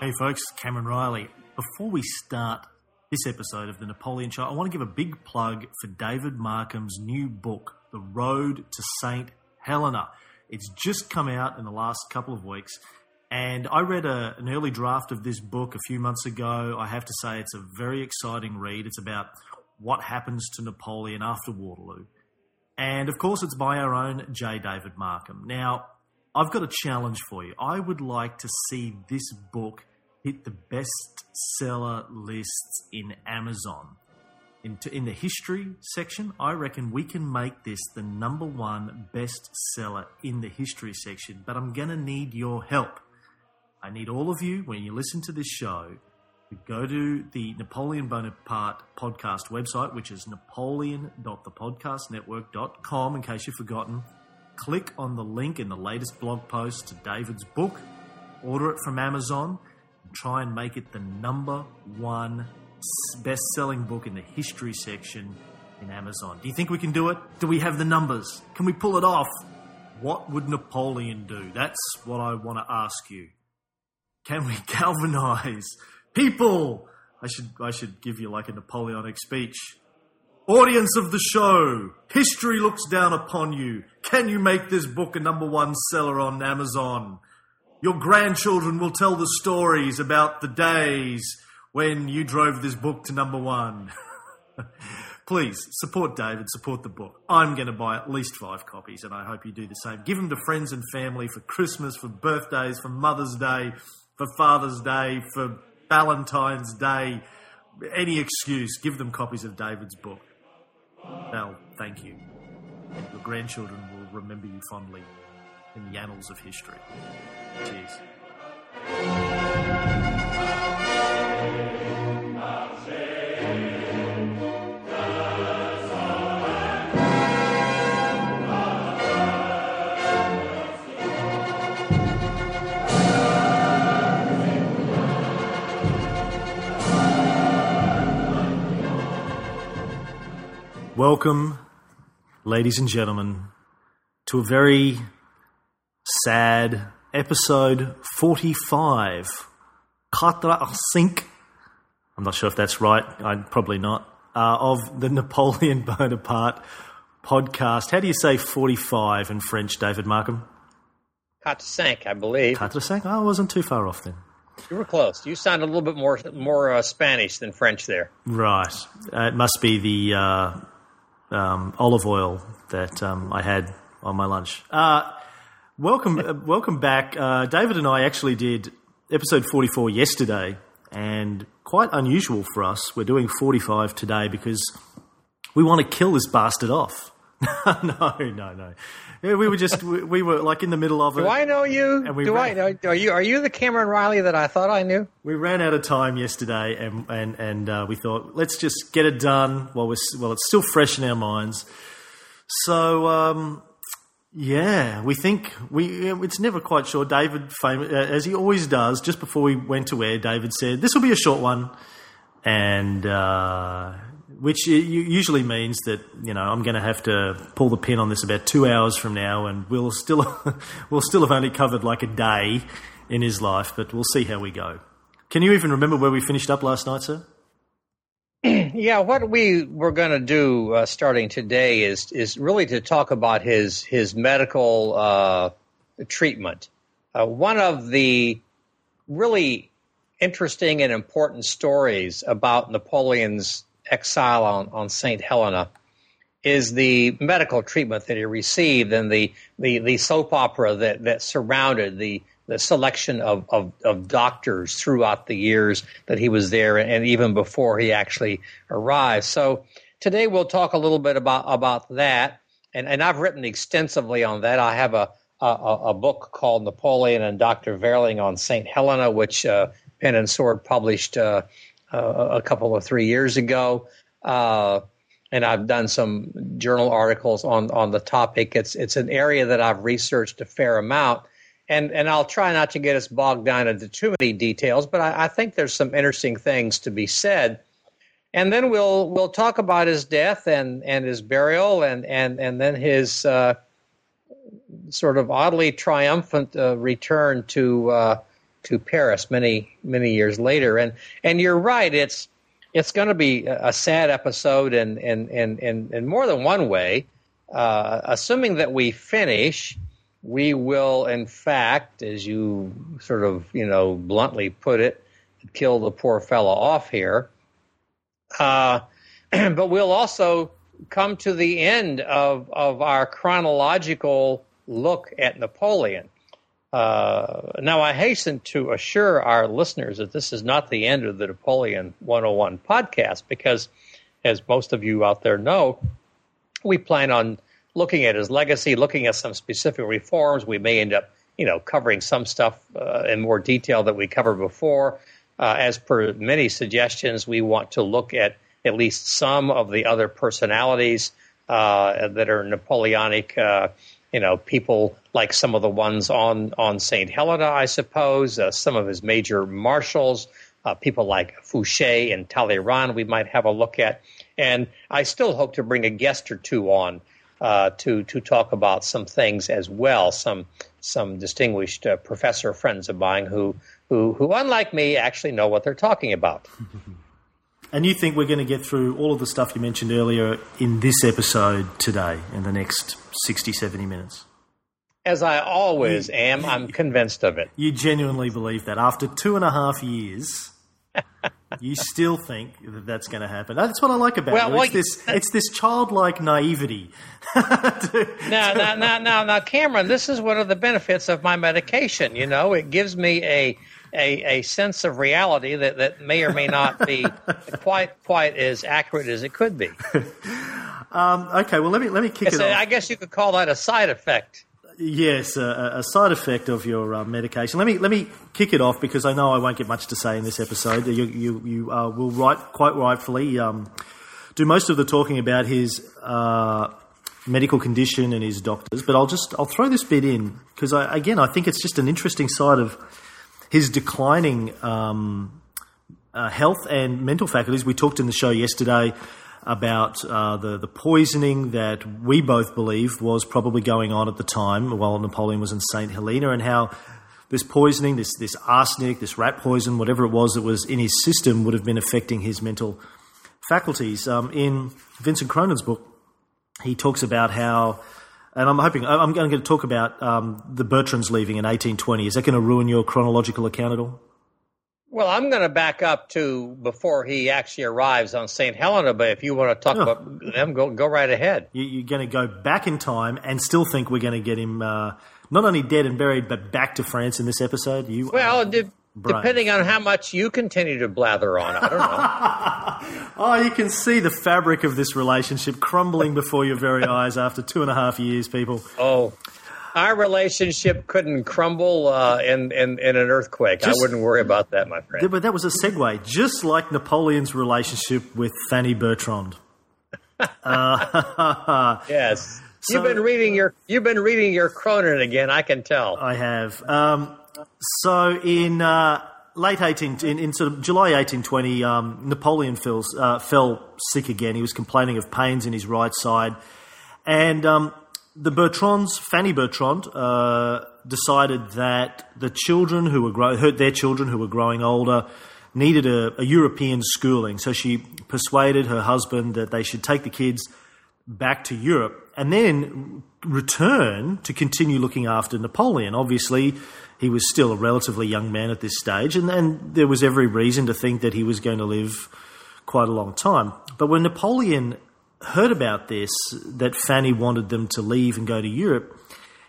Hey folks, Cameron Riley. Before we start this episode of the Napoleon Show, I want to give a big plug for David Markham's new book, The Road to St. Helena. It's just come out in the last couple of weeks, and I read a, an early draft of this book a few months ago. I have to say, it's a very exciting read. It's about what happens to Napoleon after Waterloo. And of course, it's by our own J. David Markham. Now, I've got a challenge for you. I would like to see this book hit the bestseller lists in Amazon. In, in the history section, I reckon we can make this the number one bestseller in the history section, but I'm going to need your help. I need all of you, when you listen to this show, to go to the Napoleon Bonaparte podcast website, which is napoleon.thepodcastnetwork.com, in case you've forgotten. Click on the link in the latest blog post to David's book, order it from Amazon, try and make it the number one best selling book in the history section in Amazon. Do you think we can do it? Do we have the numbers? Can we pull it off? What would Napoleon do? That's what I want to ask you. Can we galvanize people? I should I should give you like a Napoleonic speech. Audience of the show, history looks down upon you. Can you make this book a number one seller on Amazon? Your grandchildren will tell the stories about the days when you drove this book to number one. Please support David, support the book. I'm going to buy at least five copies, and I hope you do the same. Give them to friends and family for Christmas, for birthdays, for Mother's Day, for Father's Day, for Valentine's Day. Any excuse, give them copies of David's book. They'll thank you. Your grandchildren will remember you fondly in the annals of history. Cheers. Welcome, ladies and gentlemen, to a very sad episode 45. Quatre cinq. I'm not sure if that's right. I'm probably not. Uh, of the Napoleon Bonaparte podcast. How do you say 45 in French, David Markham? Quatre cinq, I believe. Quatre cinq? Oh, I wasn't too far off then. You were close. You sounded a little bit more more uh, Spanish than French there. Right. Uh, it must be the uh, um, olive oil that um, I had on my lunch. Uh, welcome, uh, welcome back. Uh, David and I actually did episode 44 yesterday, and quite unusual for us. We're doing 45 today because we want to kill this bastard off. no, no, no. Yeah, we were just we, we, were like in the middle of it. Do I know you? Do ran, I know? Are you are you the Cameron Riley that I thought I knew? We ran out of time yesterday, and and and uh, we thought let's just get it done while we're well. It's still fresh in our minds. So um, yeah, we think we. It's never quite sure. David, uh, as he always does, just before we went to air, David said this will be a short one, and. Uh, which usually means that you know I'm going to have to pull the pin on this about two hours from now, and we'll still we'll still have only covered like a day in his life, but we'll see how we go. Can you even remember where we finished up last night, sir? Yeah, what we were going to do uh, starting today is is really to talk about his his medical uh, treatment. Uh, one of the really interesting and important stories about Napoleon's exile on, on St. Helena is the medical treatment that he received and the, the, the soap opera that, that surrounded the, the selection of, of, of, doctors throughout the years that he was there and even before he actually arrived. So today we'll talk a little bit about, about that. And, and I've written extensively on that. I have a, a, a book called Napoleon and Dr. Verling on St. Helena, which uh, Pen and Sword published uh, a couple of three years ago. Uh, and I've done some journal articles on, on the topic. It's it's an area that I've researched a fair amount, and and I'll try not to get us bogged down into too many details, but I, I think there's some interesting things to be said. And then we'll we'll talk about his death and, and his burial and and and then his uh, sort of oddly triumphant uh, return to uh, to Paris many many years later. And and you're right, it's it's going to be a sad episode in in in in, in more than one way. Uh, assuming that we finish, we will in fact, as you sort of you know bluntly put it, kill the poor fellow off here. Uh, but we'll also come to the end of, of our chronological look at Napoleon. Uh, now, I hasten to assure our listeners that this is not the end of the Napoleon 101 podcast because, as most of you out there know, we plan on looking at his legacy, looking at some specific reforms. We may end up, you know, covering some stuff uh, in more detail that we covered before. Uh, as per many suggestions, we want to look at at least some of the other personalities uh, that are Napoleonic. Uh, you know, people like some of the ones on on Saint Helena, I suppose. Uh, some of his major marshals, uh, people like Fouché and Talleyrand, we might have a look at. And I still hope to bring a guest or two on uh, to to talk about some things as well. Some some distinguished uh, professor friends of mine who who who, unlike me, actually know what they're talking about. And you think we're going to get through all of the stuff you mentioned earlier in this episode today, in the next 60, 70 minutes? As I always you, am, I'm convinced of it. You genuinely believe that after two and a half years, you still think that that's going to happen. That's what I like about well, it. It's, well, this, it's this childlike naivety. now, now, now, now, now, Cameron, this is one of the benefits of my medication. You know, it gives me a a, a sense of reality that, that may or may not be quite quite as accurate as it could be. Um, okay, well let me let me kick it's it a. I guess you could call that a side effect. Yes, a, a side effect of your uh, medication. Let me let me kick it off because I know I won't get much to say in this episode. You you, you uh, will right quite rightfully um, do most of the talking about his. Uh, medical condition and his doctors, but I'll just I'll throw this bit in because I, again I think it's just an interesting side of his declining um, uh, health and mental faculties. We talked in the show yesterday about uh, the the poisoning that we both believe was probably going on at the time while Napoleon was in Saint Helena, and how this poisoning, this this arsenic, this rat poison, whatever it was that was in his system, would have been affecting his mental faculties. Um, in Vincent Cronin's book, he talks about how and I'm hoping I'm going to talk about um, the Bertrands leaving in 1820. Is that going to ruin your chronological account at all? Well, I'm going to back up to before he actually arrives on St. Helena, but if you want to talk oh. about them, go go right ahead. You, are going to go back in time and still think we're going to get him uh, not only dead and buried, but back to France in this episode. You well, did, Depending on how much you continue to blather on, I don't know. oh, you can see the fabric of this relationship crumbling before your very eyes after two and a half years, people. Oh, our relationship couldn't crumble uh, in, in, in, an earthquake. Just, I wouldn't worry about that, my friend. But that was a segue, just like Napoleon's relationship with Fanny Bertrand. uh, yes. So, you've been reading your you've been reading your Cronin again. I can tell. I have. Um, so in uh, late 18, in, in, sort of July 1820, um, Napoleon fell, uh, fell sick again. He was complaining of pains in his right side, and um, the Bertrands, Fanny Bertrand, uh, decided that the children who were grow- their children who were growing older needed a, a European schooling. So she persuaded her husband that they should take the kids back to Europe and then return to continue looking after Napoleon. Obviously, he was still a relatively young man at this stage, and, and there was every reason to think that he was going to live quite a long time. But when Napoleon heard about this, that Fanny wanted them to leave and go to Europe,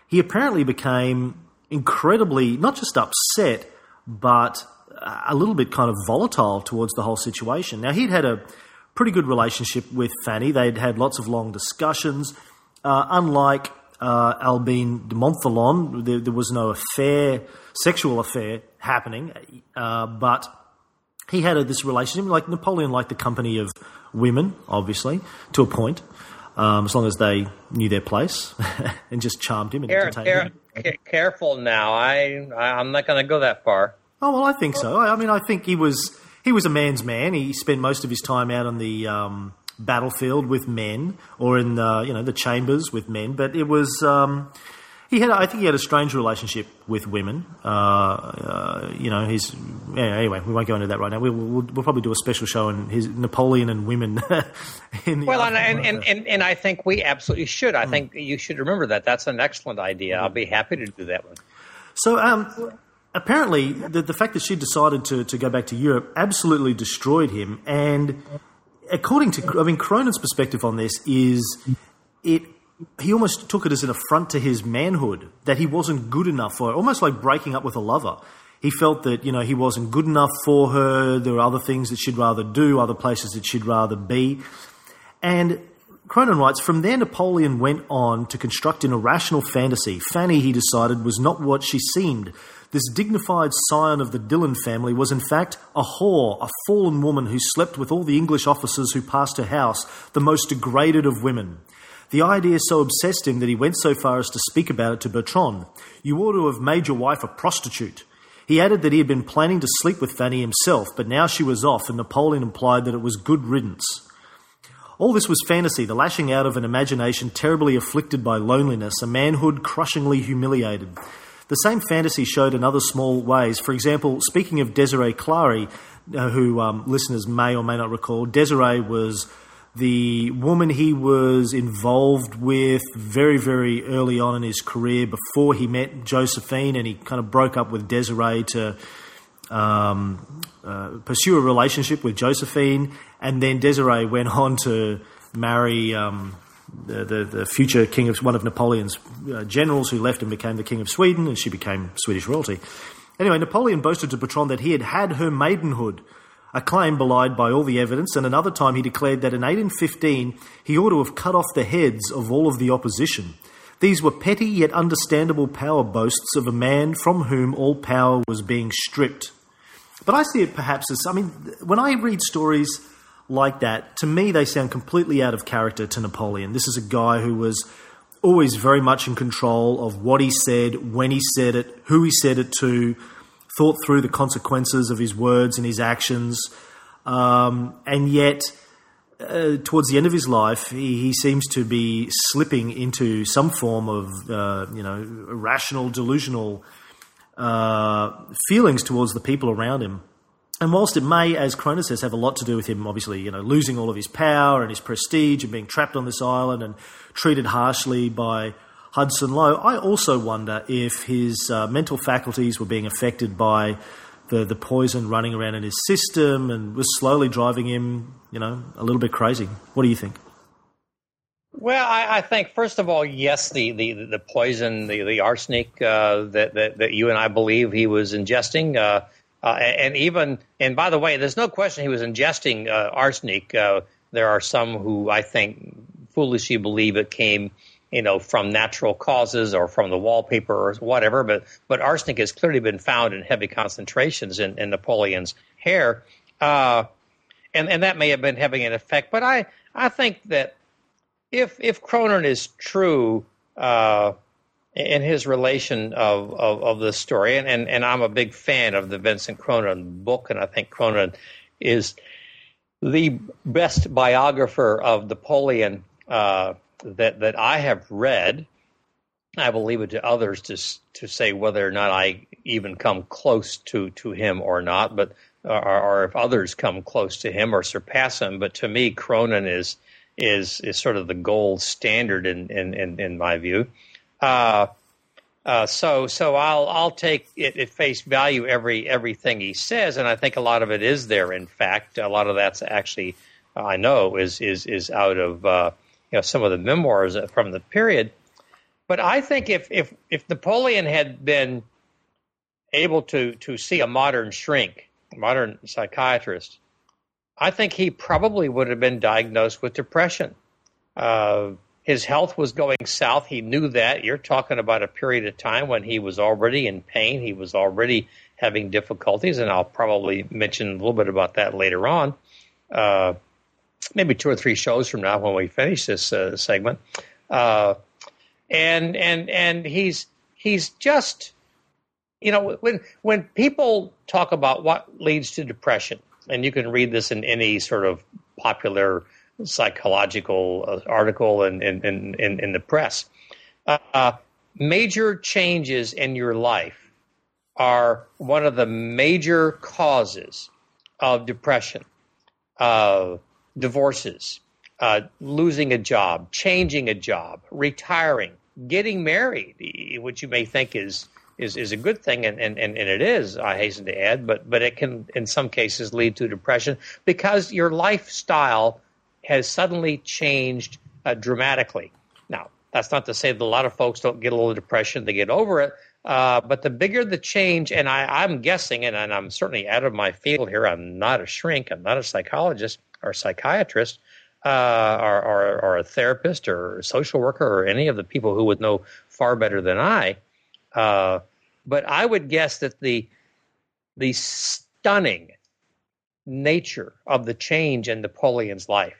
he apparently became incredibly not just upset, but a little bit kind of volatile towards the whole situation. Now, he'd had a pretty good relationship with Fanny, they'd had lots of long discussions. Uh, unlike uh, Albine de Montholon. There, there, was no affair, sexual affair happening, uh, but he had a, this relationship. Like Napoleon liked the company of women, obviously, to a point, um, as long as they knew their place and just charmed him and care, entertained care, him. Careful now, I I'm not going to go that far. Oh well, I think so. I, I, mean, I think he was he was a man's man. He spent most of his time out on the um, battlefield with men or in the, you know the chambers with men, but it was um, he had, I think, he had a strange relationship with women. Uh, uh, you know, he's yeah, anyway. We won't go into that right now. We'll, we'll, we'll probably do a special show on his Napoleon and women. well, and and, and, and, and I think we absolutely should. I mm. think you should remember that. That's an excellent idea. I'll be happy to do that one. So, um, apparently, the, the fact that she decided to, to go back to Europe absolutely destroyed him. And according to, I mean, Cronin's perspective on this is it he almost took it as an affront to his manhood that he wasn't good enough for her, almost like breaking up with a lover. He felt that, you know, he wasn't good enough for her. There were other things that she'd rather do, other places that she'd rather be. And Cronin writes, from there Napoleon went on to construct an irrational fantasy. Fanny, he decided, was not what she seemed. This dignified scion of the Dillon family was in fact a whore, a fallen woman who slept with all the English officers who passed her house, the most degraded of women. The idea so obsessed him that he went so far as to speak about it to Bertrand. You ought to have made your wife a prostitute. He added that he had been planning to sleep with Fanny himself, but now she was off, and Napoleon implied that it was good riddance. All this was fantasy, the lashing out of an imagination terribly afflicted by loneliness, a manhood crushingly humiliated. The same fantasy showed in other small ways. For example, speaking of Desiree Clary, uh, who um, listeners may or may not recall, Desiree was the woman he was involved with very, very early on in his career before he met Josephine, and he kind of broke up with Desiree to um, uh, pursue a relationship with Josephine, and then Desiree went on to marry um, the, the, the, future king of one of Napoleon's uh, generals, who left and became the king of Sweden, and she became Swedish royalty. Anyway, Napoleon boasted to Bertrand that he had had her maidenhood a claim belied by all the evidence, and another time he declared that in 1815 he ought to have cut off the heads of all of the opposition. These were petty yet understandable power boasts of a man from whom all power was being stripped. But I see it perhaps as I mean, when I read stories like that, to me they sound completely out of character to Napoleon. This is a guy who was always very much in control of what he said, when he said it, who he said it to, thought through the consequences of his words and his actions. Um, and yet, uh, towards the end of his life, he, he, seems to be slipping into some form of, uh, you know, irrational, delusional uh, feelings towards the people around him. And whilst it may, as Cronin says, have a lot to do with him, obviously, you know, losing all of his power and his prestige and being trapped on this island and treated harshly by Hudson Lowe, I also wonder if his uh, mental faculties were being affected by the, the poison running around in his system and was slowly driving him, you know, a little bit crazy. What do you think? Well, I, I think first of all, yes, the the, the poison, the the arsenic uh, that, that, that you and I believe he was ingesting, uh, uh, and even and by the way, there's no question he was ingesting uh, arsenic. Uh, there are some who I think foolishly believe it came you know, from natural causes or from the wallpaper or whatever. But but arsenic has clearly been found in heavy concentrations in, in Napoleon's hair, uh, and and that may have been having an effect. But I I think that if if Cronin is true. Uh, in his relation of, of, of the story, and, and, and I'm a big fan of the Vincent Cronin book, and I think Cronin is the best biographer of Napoleon uh, that that I have read. I will leave it to others to to say whether or not I even come close to to him or not, but or, or if others come close to him or surpass him. But to me, Cronin is is is sort of the gold standard in in in, in my view. Uh, uh, so so I'll I'll take it at face value every everything he says, and I think a lot of it is there. In fact, a lot of that's actually I know is is is out of uh, you know some of the memoirs from the period. But I think if if if Napoleon had been able to to see a modern shrink, a modern psychiatrist, I think he probably would have been diagnosed with depression. Uh, his health was going south. He knew that. You're talking about a period of time when he was already in pain. He was already having difficulties, and I'll probably mention a little bit about that later on. Uh, maybe two or three shows from now when we finish this uh, segment. Uh, and and and he's he's just you know when when people talk about what leads to depression, and you can read this in any sort of popular psychological uh, article in in, in, in the press. Uh, major changes in your life are one of the major causes of depression, uh, divorces, uh, losing a job, changing a job, retiring, getting married, which you may think is is, is a good thing, and, and, and it is, I hasten to add, but, but it can, in some cases, lead to depression because your lifestyle has suddenly changed uh, dramatically. Now, that's not to say that a lot of folks don't get a little depression, they get over it. Uh, but the bigger the change, and I, am guessing, and, and I'm certainly out of my field here, I'm not a shrink, I'm not a psychologist or psychiatrist, uh, or, or, or, a therapist or a social worker or any of the people who would know far better than I. Uh, but I would guess that the the stunning nature of the change in Napoleon's life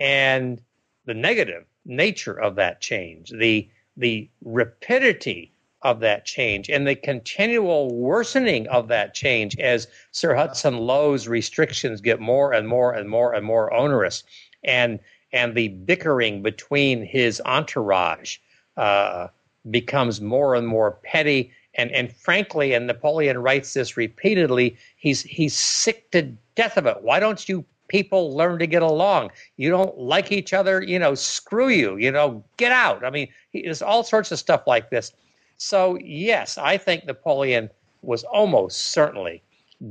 and the negative nature of that change, the the rapidity of that change and the continual worsening of that change as Sir Hudson Lowe's restrictions get more and more and more and more onerous, and and the bickering between his entourage uh, becomes more and more petty. And, and frankly, and Napoleon writes this repeatedly, he's, he's sick to death of it. Why don't you people learn to get along? You don't like each other, you know, screw you, you know, get out. I mean, there's all sorts of stuff like this. So, yes, I think Napoleon was almost certainly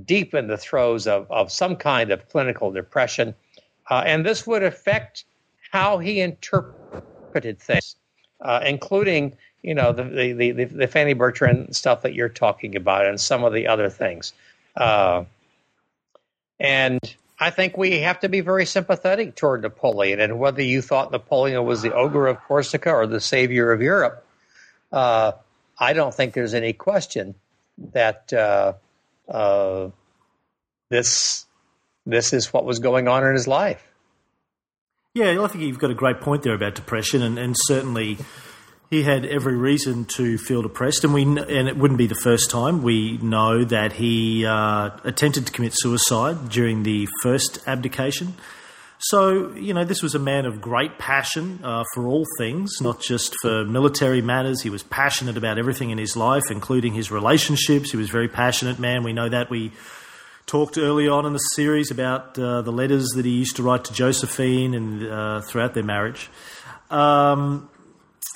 deep in the throes of, of some kind of clinical depression. Uh, and this would affect how he interpreted things, uh, including you know the, the the the Fanny Bertrand stuff that you're talking about and some of the other things. Uh, and I think we have to be very sympathetic toward Napoleon. And whether you thought Napoleon was the ogre of Corsica or the savior of Europe, uh, I don't think there's any question that uh, uh, this this is what was going on in his life. Yeah, I think you've got a great point there about depression, and, and certainly he had every reason to feel depressed, and we and it wouldn't be the first time. We know that he uh, attempted to commit suicide during the first abdication. So you know, this was a man of great passion uh, for all things, not just for military matters. He was passionate about everything in his life, including his relationships. He was a very passionate man. We know that we talked early on in the series about uh, the letters that he used to write to Josephine and uh, throughout their marriage. Um,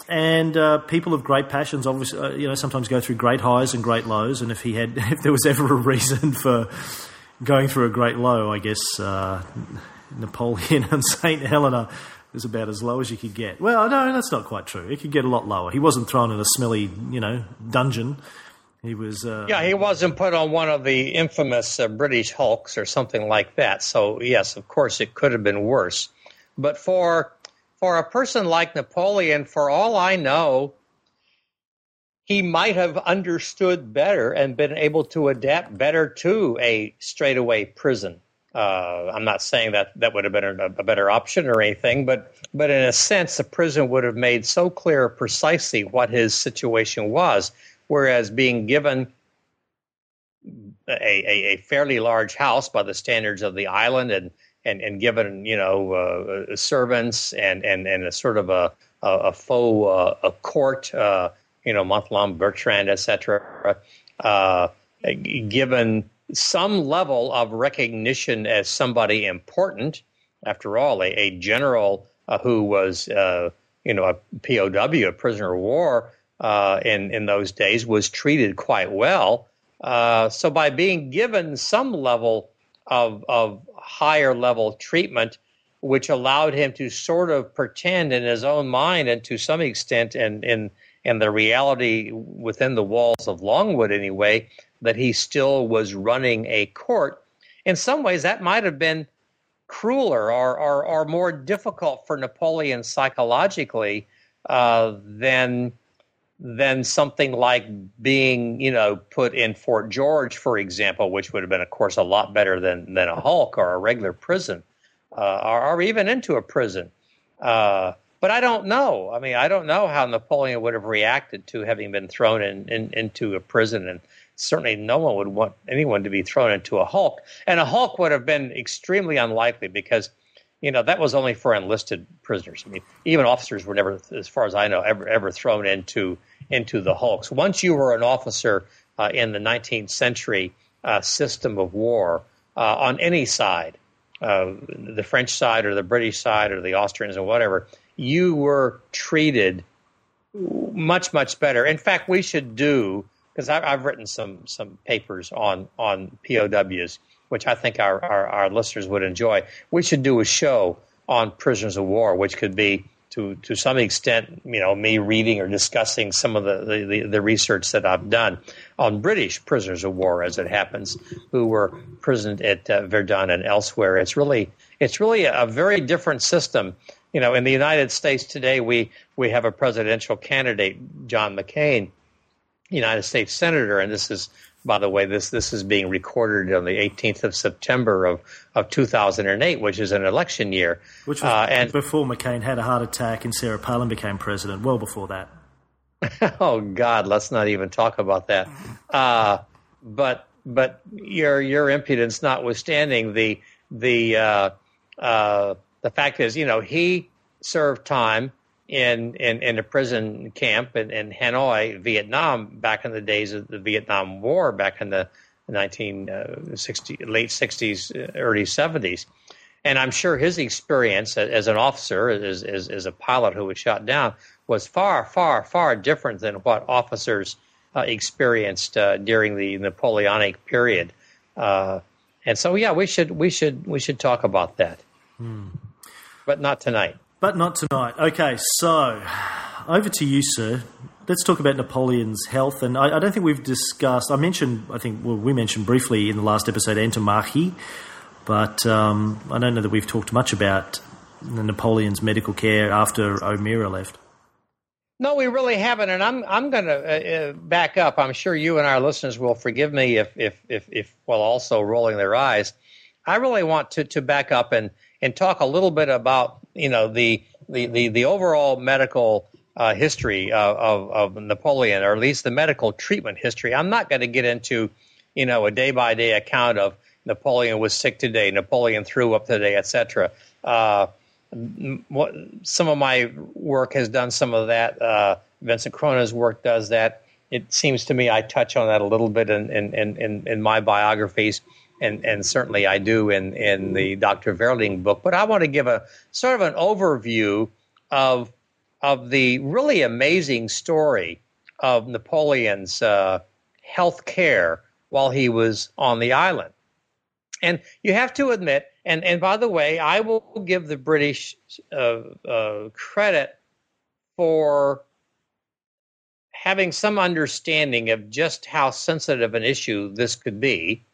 and uh, people of great passions, obviously, uh, you know, sometimes go through great highs and great lows. And if he had, if there was ever a reason for going through a great low, I guess uh, Napoleon and Saint Helena is about as low as you could get. Well, no, that's not quite true. It could get a lot lower. He wasn't thrown in a smelly, you know, dungeon. He was. Uh, yeah, he wasn't put on one of the infamous uh, British hulks or something like that. So yes, of course, it could have been worse. But for for a person like Napoleon, for all I know, he might have understood better and been able to adapt better to a straightaway prison. Uh, I'm not saying that that would have been a, a, better option or anything, but but in a sense, the prison would have made so clear precisely what his situation was. Whereas being given a, a, a fairly large house by the standards of the island and and, and given you know uh, servants and, and, and a sort of a a, faux uh, a court uh, you know Montholon Bertrand etc. Uh, given some level of recognition as somebody important. After all, a, a general uh, who was uh, you know a POW, a prisoner of war in in those days, was treated quite well. so by being given some level of of higher level treatment, which allowed him to sort of pretend in his own mind and to some extent and in in the reality within the walls of Longwood anyway, that he still was running a court. In some ways, that might have been crueler or, or, or more difficult for Napoleon psychologically uh, than than something like being, you know, put in Fort George, for example, which would have been, of course, a lot better than than a hulk or a regular prison, uh, or, or, even into a prison. Uh, but I don't know. I mean, I don't know how Napoleon would have reacted to having been thrown in, in, into a prison, and certainly no one would want anyone to be thrown into a hulk. And a hulk would have been extremely unlikely because you know, that was only for enlisted prisoners. I mean, even officers were never, as far as I know, ever ever thrown into into the hulks. Once you were an officer uh, in the 19th century uh, system of war uh, on any side, uh, the French side or the British side or the Austrians or whatever, you were treated much much better. In fact, we should do because I've written some some papers on on POWs which I think our, our, our, listeners would enjoy. We should do a show on prisoners of war, which could be to, to some extent, you know, me reading or discussing some of the, the, the research that I've done on British prisoners of war, as it happens, who were imprisoned at uh, Verdun and elsewhere. It's really it's really a, a very different system. You know, in the United States today, we we have a presidential candidate, John McCain, United States senator, and this is by the way, this this is being recorded on the 18th of September of, of 2008, which is an election year. Which was uh, and before McCain had a heart attack and Sarah Palin became president. Well before that. oh God, let's not even talk about that. Uh, but but your your impudence notwithstanding, the the uh, uh the fact is, you know, he served time in, in, in a prison camp in, in Hanoi, Vietnam, back in the days of the Vietnam War, back in the 1960, uh, late 60s, uh, early 70s. And I'm sure his experience as an officer, as, as, as a pilot who was shot down, was far, far, far different than what officers uh, experienced uh, during the Napoleonic period. Uh, and so, yeah, we should we should we should talk about that, hmm. but not tonight. But not tonight. Okay, so over to you, sir. Let's talk about Napoleon's health. And I, I don't think we've discussed, I mentioned, I think, well, we mentioned briefly in the last episode Antommarchi, but um, I don't know that we've talked much about Napoleon's medical care after O'Meara left. No, we really haven't, and I'm I'm going to uh, uh, back up. I'm sure you and our listeners will forgive me if if if, if while also rolling their eyes. I really want to to back up and and talk a little bit about you know the the the, the overall medical uh, history of, of, of, Napoleon, or at least the medical treatment history. I'm not going to get into you know a day by day account of Napoleon was sick today, Napoleon threw up today, etc. Uh, what, some of my work has done some of that. Uh, Vincent Cronin's work does that. It seems to me I touch on that a little bit in, in, in, in my biographies and, and certainly I do in, in the Dr. Verling book. But I want to give a sort of an overview of, of the really amazing story of Napoleon's uh, health care while he was on the island. And you have to admit, and, and by the way, I will give the British uh, uh, credit for having some understanding of just how sensitive an issue this could be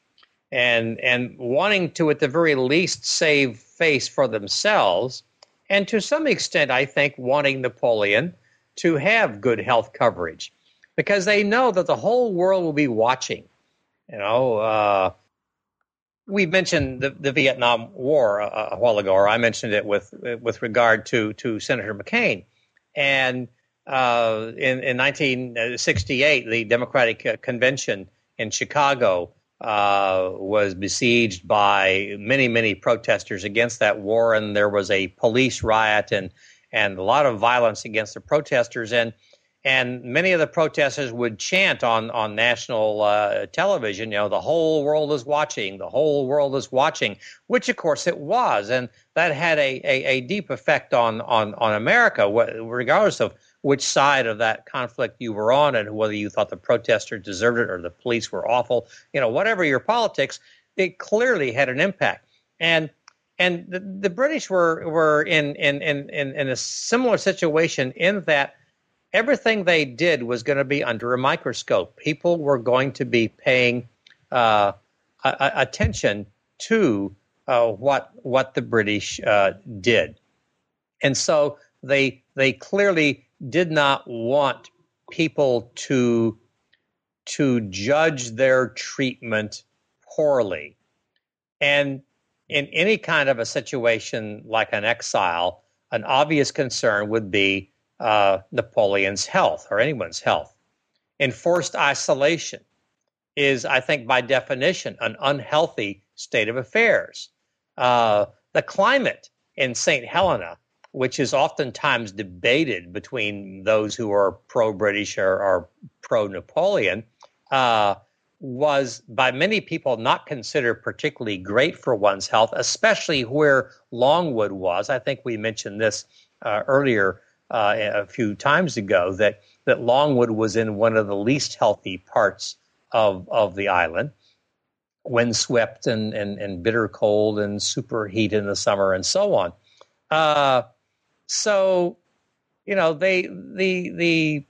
and and wanting to at the very least save face for themselves and to some extent i think wanting napoleon to have good health coverage because they know that the whole world will be watching. You know uh, we mentioned the, the vietnam war a, a, while ago or i mentioned it with with regard to to senator mccain. And uh, in, in 1968 the democratic convention in chicago uh, was besieged by many, many protesters against that war, and there was a police riot and and a lot of violence against the protesters. and And many of the protesters would chant on on national uh, television, you know, the whole world is watching, the whole world is watching, which of course it was, and that had a a, a deep effect on on on America, regardless of which side of that conflict you were on and whether you thought the protesters deserved it or the police were awful, you know, whatever your politics, it clearly had an impact. And and the, the British were were in, in in in a similar situation in that everything they did was going to be under a microscope. People were going to be paying uh, attention to uh, what what the British uh, did, and so they they clearly did not want people to to judge their treatment poorly. And in any kind of a situation like an exile, an obvious concern would be uh, Napoleon's health or anyone's health. Enforced isolation is, I think, by definition, an unhealthy state of affairs. Uh, the climate in St. Helena, which is oftentimes debated between those who are pro British or, or pro Napoleon, uh, was by many people not considered particularly great for one's health, especially where Longwood was. I think we mentioned this uh, earlier uh, a few times ago that, that Longwood was in one of the least healthy parts of, of the island windswept and, and, and bitter cold and super heat in the summer and so on. Uh, so, you know, they the the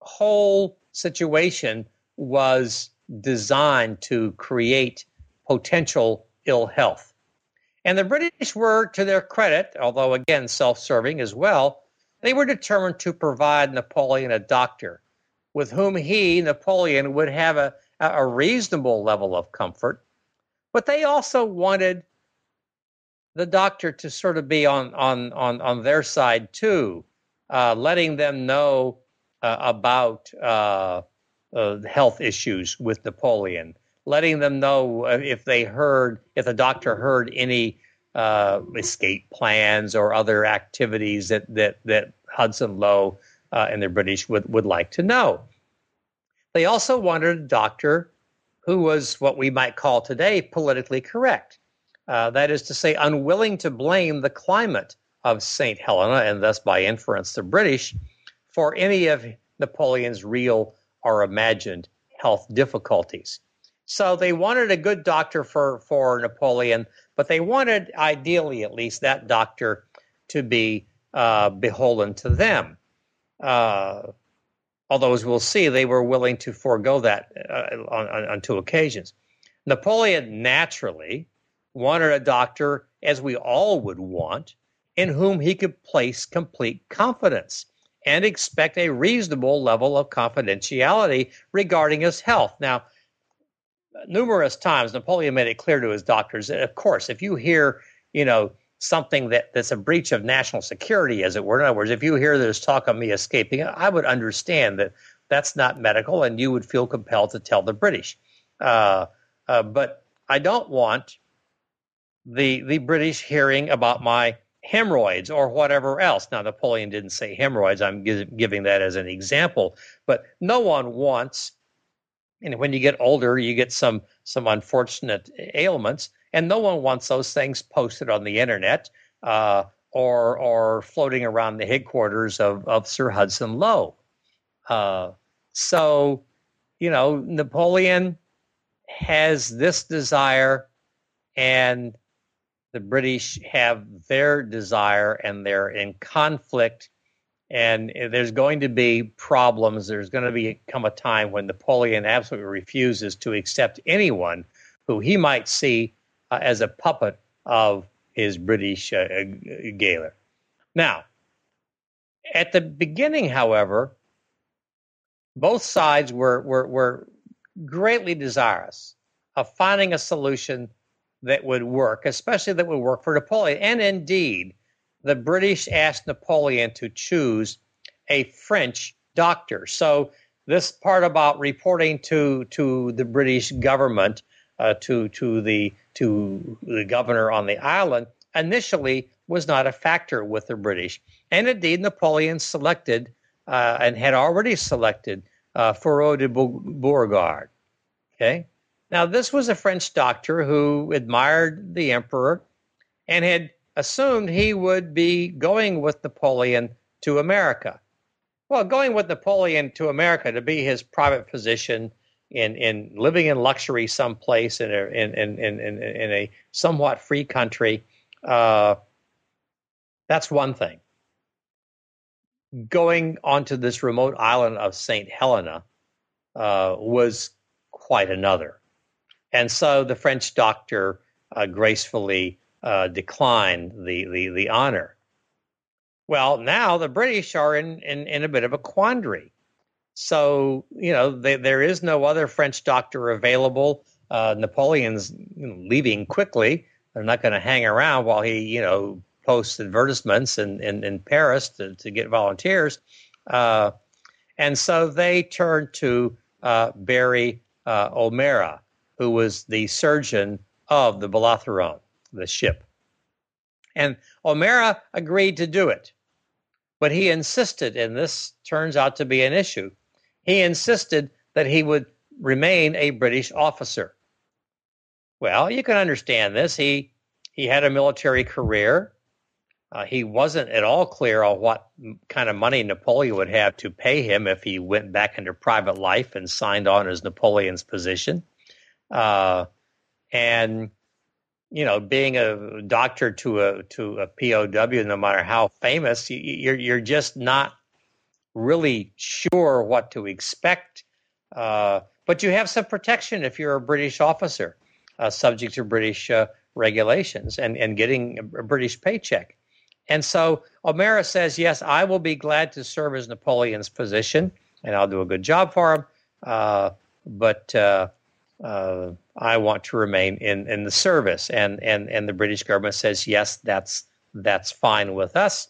whole situation was designed to create potential ill health. And the British were, to their credit, although again self serving as well, they were determined to provide Napoleon a doctor with whom he, Napoleon, would have a, a reasonable level of comfort. But they also wanted the doctor to sort of be on, on, on, on their side too, uh, letting them know uh, about uh, uh health issues with Napoleon, letting them know uh, if they heard, if the doctor heard any uh, escape plans or other activities that, that, that Hudson Lowe and the British would, would like to know. They also wanted a doctor who was what we might call today politically correct. Uh, that is to say, unwilling to blame the climate of St. Helena, and thus by inference the British, for any of Napoleon's real or imagined health difficulties. So they wanted a good doctor for, for Napoleon, but they wanted, ideally at least, that doctor to be uh, beholden to them. Uh, although, as we'll see, they were willing to forego that uh, on, on, on two occasions. Napoleon naturally wanted a doctor, as we all would want, in whom he could place complete confidence and expect a reasonable level of confidentiality regarding his health. Now, numerous times Napoleon made it clear to his doctors that, of course, if you hear, you know, something that, that's a breach of national security, as it were, in other words, if you hear there's talk of me escaping, I would understand that that's not medical and you would feel compelled to tell the British. Uh, uh, but I don't want the the British hearing about my hemorrhoids or whatever else. Now, Napoleon didn't say hemorrhoids. I'm giving that as an example. But no one wants, and when you get older, you get some some unfortunate ailments, and no one wants those things posted on the internet uh, or or floating around the headquarters of of Sir Hudson Lowe. Uh, so, you know, Napoleon has this desire, and the British have their desire and they're in conflict. And there's going to be problems. There's going to be come a time when Napoleon absolutely refuses to accept anyone who he might see uh, as a puppet of his British uh, uh gaoler. Now, at the beginning, however, both sides were, were, were greatly desirous of finding a solution that would work, especially that would work for Napoleon. And indeed, the British asked Napoleon to choose a French doctor. So this part about reporting to to the British government, uh, to to the to the governor on the island, initially was not a factor with the British. And indeed, Napoleon selected uh, and had already selected uh, de Beauregard. Okay, now, this was a French doctor who admired the emperor and had assumed he would be going with Napoleon to America. Well, going with Napoleon to America to be his private physician in, in living in luxury someplace in a, in, in, in, in a somewhat free country, uh, that's one thing. Going onto this remote island of St. Helena uh, was quite another. And so the French doctor uh, gracefully uh, declined the, the, the honor. Well, now the British are in, in, in a bit of a quandary. So, you know, they, there is no other French doctor available. Uh, Napoleon's leaving quickly. They're not going to hang around while he, you know, posts advertisements in, in, in Paris to, to get volunteers. Uh, and so they turn to uh, Barry uh, O'Meara, who was the surgeon of the Bellerophon, the ship. And O'Meara agreed to do it. But he insisted, and this turns out to be an issue, he insisted that he would remain a British officer. Well, you can understand this. He he had a military career. Uh, he wasn't at all clear on what kind of money Napoleon would have to pay him if he went back into private life and signed on as Napoleon's position. Uh, and you know, being a doctor to a to a POW, no matter how famous, you're you're just not really sure what to expect. Uh, but you have some protection if you're a British officer, uh, subject to British uh, regulations and and getting a British paycheck. And so O'Meara says, yes, I will be glad to serve as Napoleon's position, and I'll do a good job for him. Uh, but uh, I want to remain in, in the service. And, and, and the British government says, yes, that's, that's fine with us.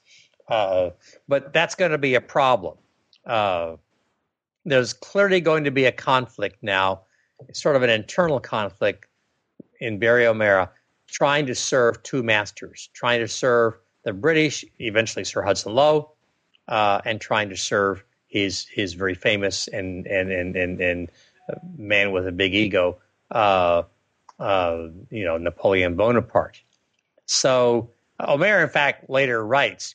Uh, but that's going to be a problem. Uh, there's clearly going to be a conflict now, sort of an internal conflict in Barry O'Meara, trying to serve two masters, trying to serve the British, eventually Sir Hudson Lowe, uh, and trying to serve his his very famous and and and and, and man with a big ego, uh, uh, you know, Napoleon Bonaparte. So O'Meara, in fact, later writes,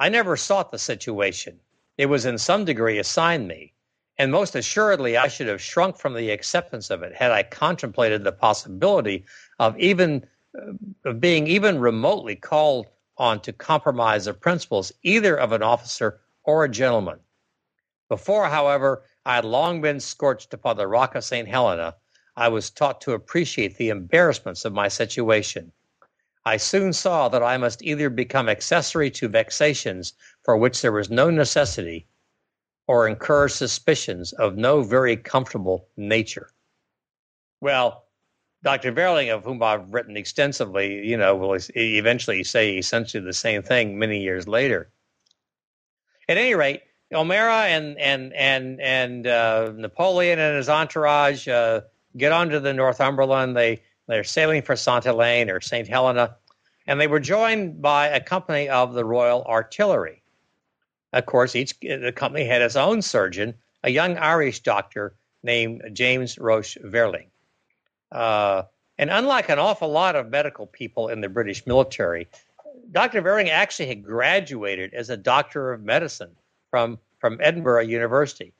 I never sought the situation. It was in some degree assigned me, and most assuredly I should have shrunk from the acceptance of it had I contemplated the possibility of even uh, of being even remotely called on to compromise the principles either of an officer or a gentleman. Before, however, I had long been scorched upon the rock of St. Helena, I was taught to appreciate the embarrassments of my situation. I soon saw that I must either become accessory to vexations for which there was no necessity, or incur suspicions of no very comfortable nature. Well, Dr. Verling, of whom I've written extensively, you know, will eventually say essentially the same thing many years later. At any rate, O'Meara and and and and uh, Napoleon and his entourage uh, get onto the Northumberland. They they're sailing for Saint Helene or Saint Helena, and they were joined by a company of the Royal Artillery. Of course, each the company had its own surgeon, a young Irish doctor named James Roche Verling. Uh, and unlike an awful lot of medical people in the British military, Dr. Verling actually had graduated as a doctor of medicine from from Edinburgh University,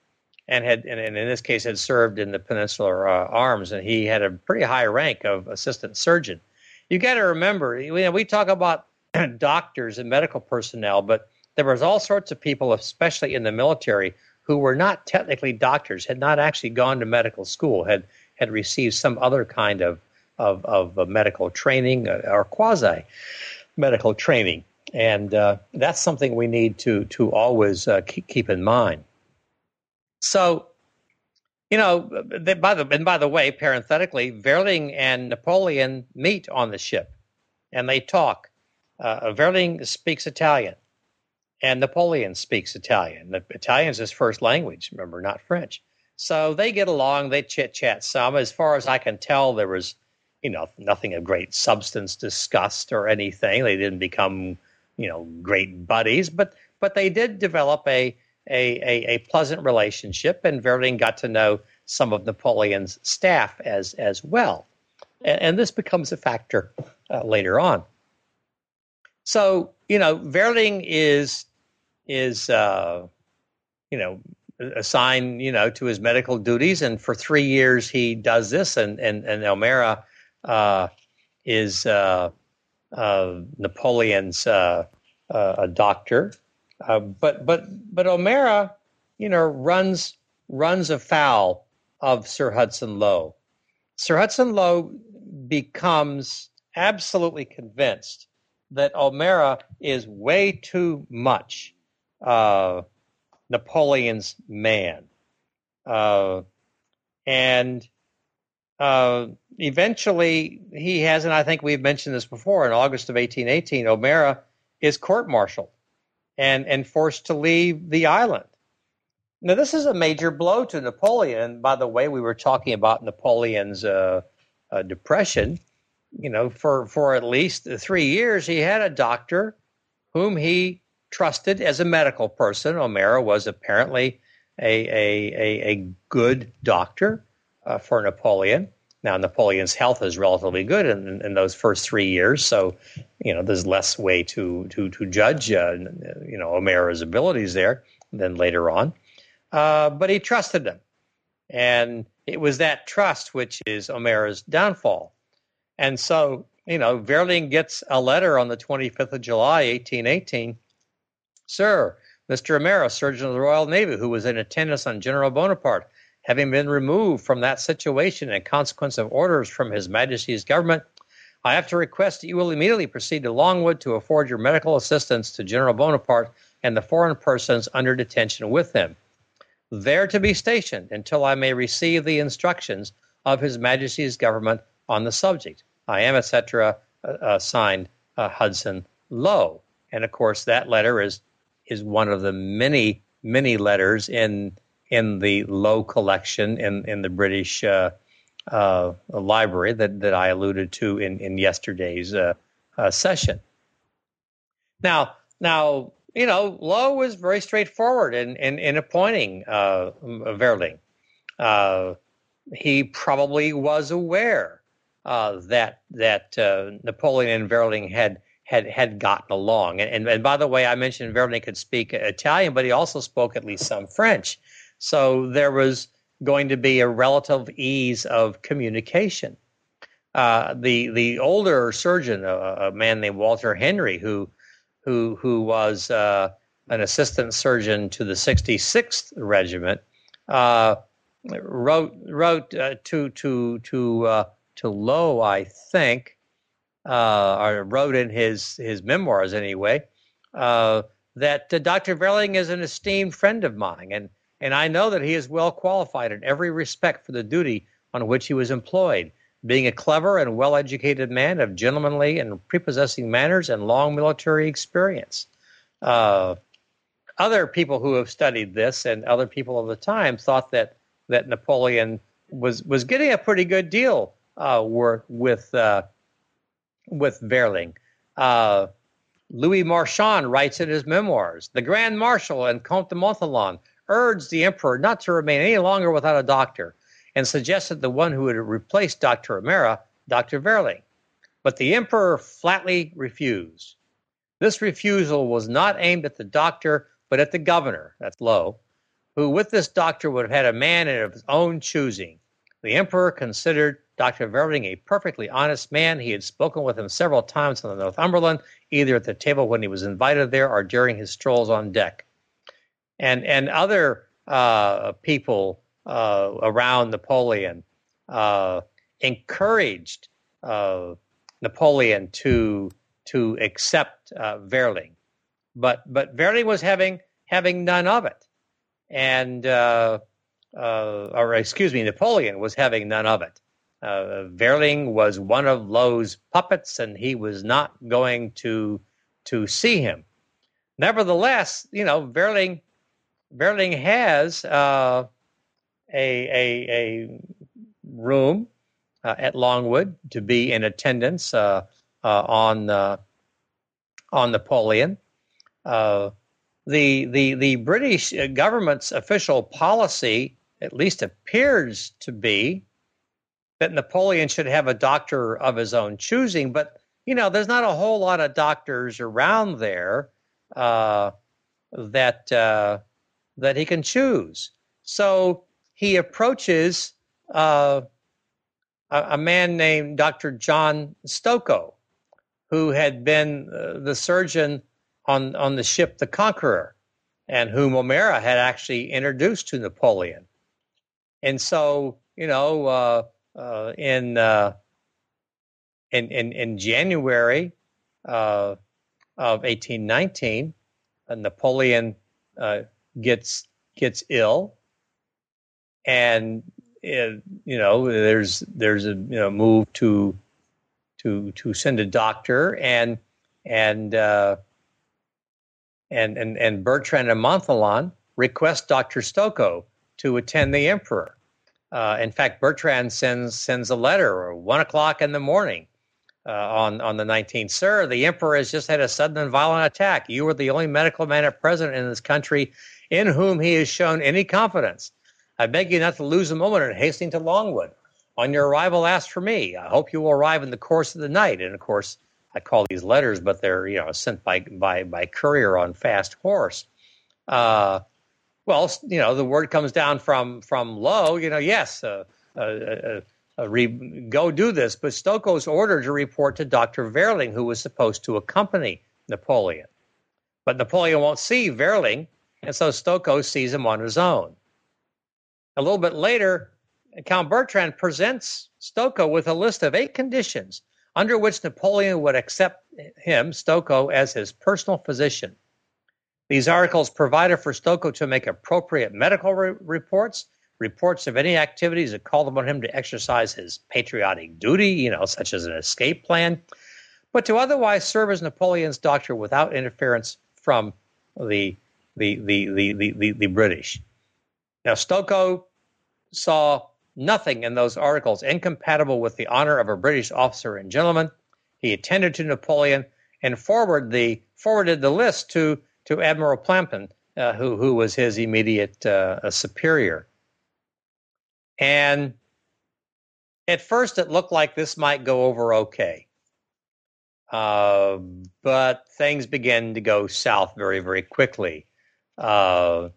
and had and, in this case had served in the Peninsular uh, Arms, and he had a pretty high rank of assistant surgeon. You got to remember, know, we talk about doctors and medical personnel, but there was all sorts of people, especially in the military, who were not technically doctors, had not actually gone to medical school, had had received some other kind of of, of medical training uh, or quasi medical training. And uh, that's something we need to to always uh, keep, keep in mind. So, you know, by the and by the way, parenthetically, Verling and Napoleon meet on the ship, and they talk. Uh, Verling speaks Italian, and Napoleon speaks Italian. The Italian is his first language, remember, not French. So they get along. They chit chat some. As far as I can tell, there was, you know, nothing of great substance discussed or anything. They didn't become you know great buddies, but but they did develop a a, a, a pleasant relationship, and Verling got to know some of Napoleon's staff as as well, and, and this becomes a factor uh, later on. So you know, Verling is is uh, you know assigned you know to his medical duties, and for three years he does this, and and and O'Meara uh, is uh, Napoleon's uh, uh, a doctor, uh, but but but O'Meara, you know, runs runs afoul of Sir Hudson Lowe. Sir Hudson Lowe becomes absolutely convinced that O'Meara is way too much uh, Napoleon's man. Uh, and uh, eventually he has, and I think we've mentioned this before, in August of 1818, O'Meara is court martialed and, and forced to leave the island. Now, this is a major blow to Napoleon. By the way, we were talking about Napoleon's uh, uh, depression. you know, for for at least three years, he had a doctor whom he trusted as a medical person. O'Meara was apparently a a a, a good doctor uh, for Napoleon. Now, Napoleon's health is relatively good in, in, those first three years, so you know there's less way to to to judge uh, you know O'Meara's abilities there than later on. Uh, but he trusted him, and it was that trust which is O'Meara's downfall. And so, you know, Verling gets a letter on the 25th of July, 1818. Sir, Mr. O'Meara, Surgeon of the Royal Navy, who was in attendance on General Bonaparte, having been removed from that situation in consequence of orders from His Majesty's government, I have to request that you will immediately proceed to Longwood to afford your medical assistance to General Bonaparte and the foreign persons under detention with him, there to be stationed until I may receive the instructions of His Majesty's government on the subject. I am, etc., uh, uh, signed uh, Hudson Lowe. And of course, that letter is is one of the many many letters in in the Lowe collection in in the British uh, uh, library that that I alluded to in in yesterday's uh, uh session. Now, now you know, Lowe was very straightforward in in, in appointing uh, Verling. He probably was aware that that Napoleon and Verling had had had gotten along. And, and, and by the way, I mentioned Verling could speak Italian, but he also spoke at least some French. So there was going to be a relative ease of communication. Uh, the the older surgeon, a, a, man named Walter Henry, who who who was uh, an assistant surgeon to the 66th Regiment, uh, wrote wrote uh, to to to uh, to Lowe, I think, uh, or wrote in his his memoirs anyway, that Dr. Verling is an esteemed friend of mine, and and I know that he is well qualified in every respect for the duty on which he was employed, being a clever and well educated man of gentlemanly and prepossessing manners and long military experience. Uh, other people who have studied this and other people of the time thought that that Napoleon was was getting a pretty good deal uh, with uh, with Verling. Uh, Louis Marchand writes in his memoirs The Grand Marshal and Comte de Montholon urged the emperor not to remain any longer without a doctor and suggested the one who would replace Dr. O'Meara, Dr. Verling. But the emperor flatly refused. This refusal was not aimed at the doctor, but at the governor, that's Lowe, who with this doctor would have had a man of his own choosing. The emperor considered Dr. Verling a perfectly honest man. He had spoken with him several times on the Northumberland, either at the table when he was invited there or during his strolls on deck. And, and other uh, people uh, around Napoleon uh, encouraged uh, Napoleon to, to accept uh, Verling. But, but Verling was having, having none of it. And uh, or excuse me, Napoleon was having none of it. Verling was one of Lowe's puppets, and he was not going to to see him. Nevertheless, you know, Verling Verling has uh, a, a, a room uh, at Longwood to be in attendance uh, uh, on on Napoleon. the the the British government's official policy at least appears to be that Napoleon should have a doctor of his own choosing. But, you know, there's not a whole lot of doctors around there uh, that, uh, that he can choose. So he approaches uh, a, a, man named Dr. John Stokoe, who had been uh, the surgeon on, on the ship the Conqueror and whom O'Meara had actually introduced to Napoleon. And so, you know, uh, uh, in, uh, in, in in January uh, of 1819, uh, Napoleon gets gets ill, and you know, there's there's a you know move to to to send a doctor and and and and and Bertrand and Montholon request Dr. Stokoe to attend the emperor. Uh, in fact, Bertrand sends sends a letter, or one o'clock in the morning, uh, on on the 19th. Sir, the emperor has just had a sudden and violent attack. You are the only medical man at present in this country in whom he has shown any confidence. I beg you not to lose a moment in hastening to Longwood. On your arrival, ask for me. I hope you will arrive in the course of the night. And of course, I call these letters, but they're you know sent by by by courier on fast horse. Uh, well, you know, the word comes down from from Lowe. You know, yes, uh, uh, uh, uh re- go do this. But Stokoe's ordered to report to Doctor Verling, who was supposed to accompany Napoleon. But Napoleon won't see Verling, and so Stokoe sees him on his own. A little bit later, Count Bertrand presents Stokoe with a list of eight conditions under which Napoleon would accept him, Stokoe, as his personal physician. These articles provided for Stokoe to make appropriate medical re- reports, reports of any activities that called upon him to exercise his patriotic duty, you know, such as an escape plan, but to otherwise serve as Napoleon's doctor without interference from the the the the the, the, British. Now Stokoe saw nothing in those articles incompatible with the honor of a British officer and gentleman. He attended to Napoleon and forwarded the forwarded the list to to Admiral Plampin, uh, who who was his immediate uh, superior. And at first, it looked like this might go over okay, uh, but things began to go south very very quickly. Uh,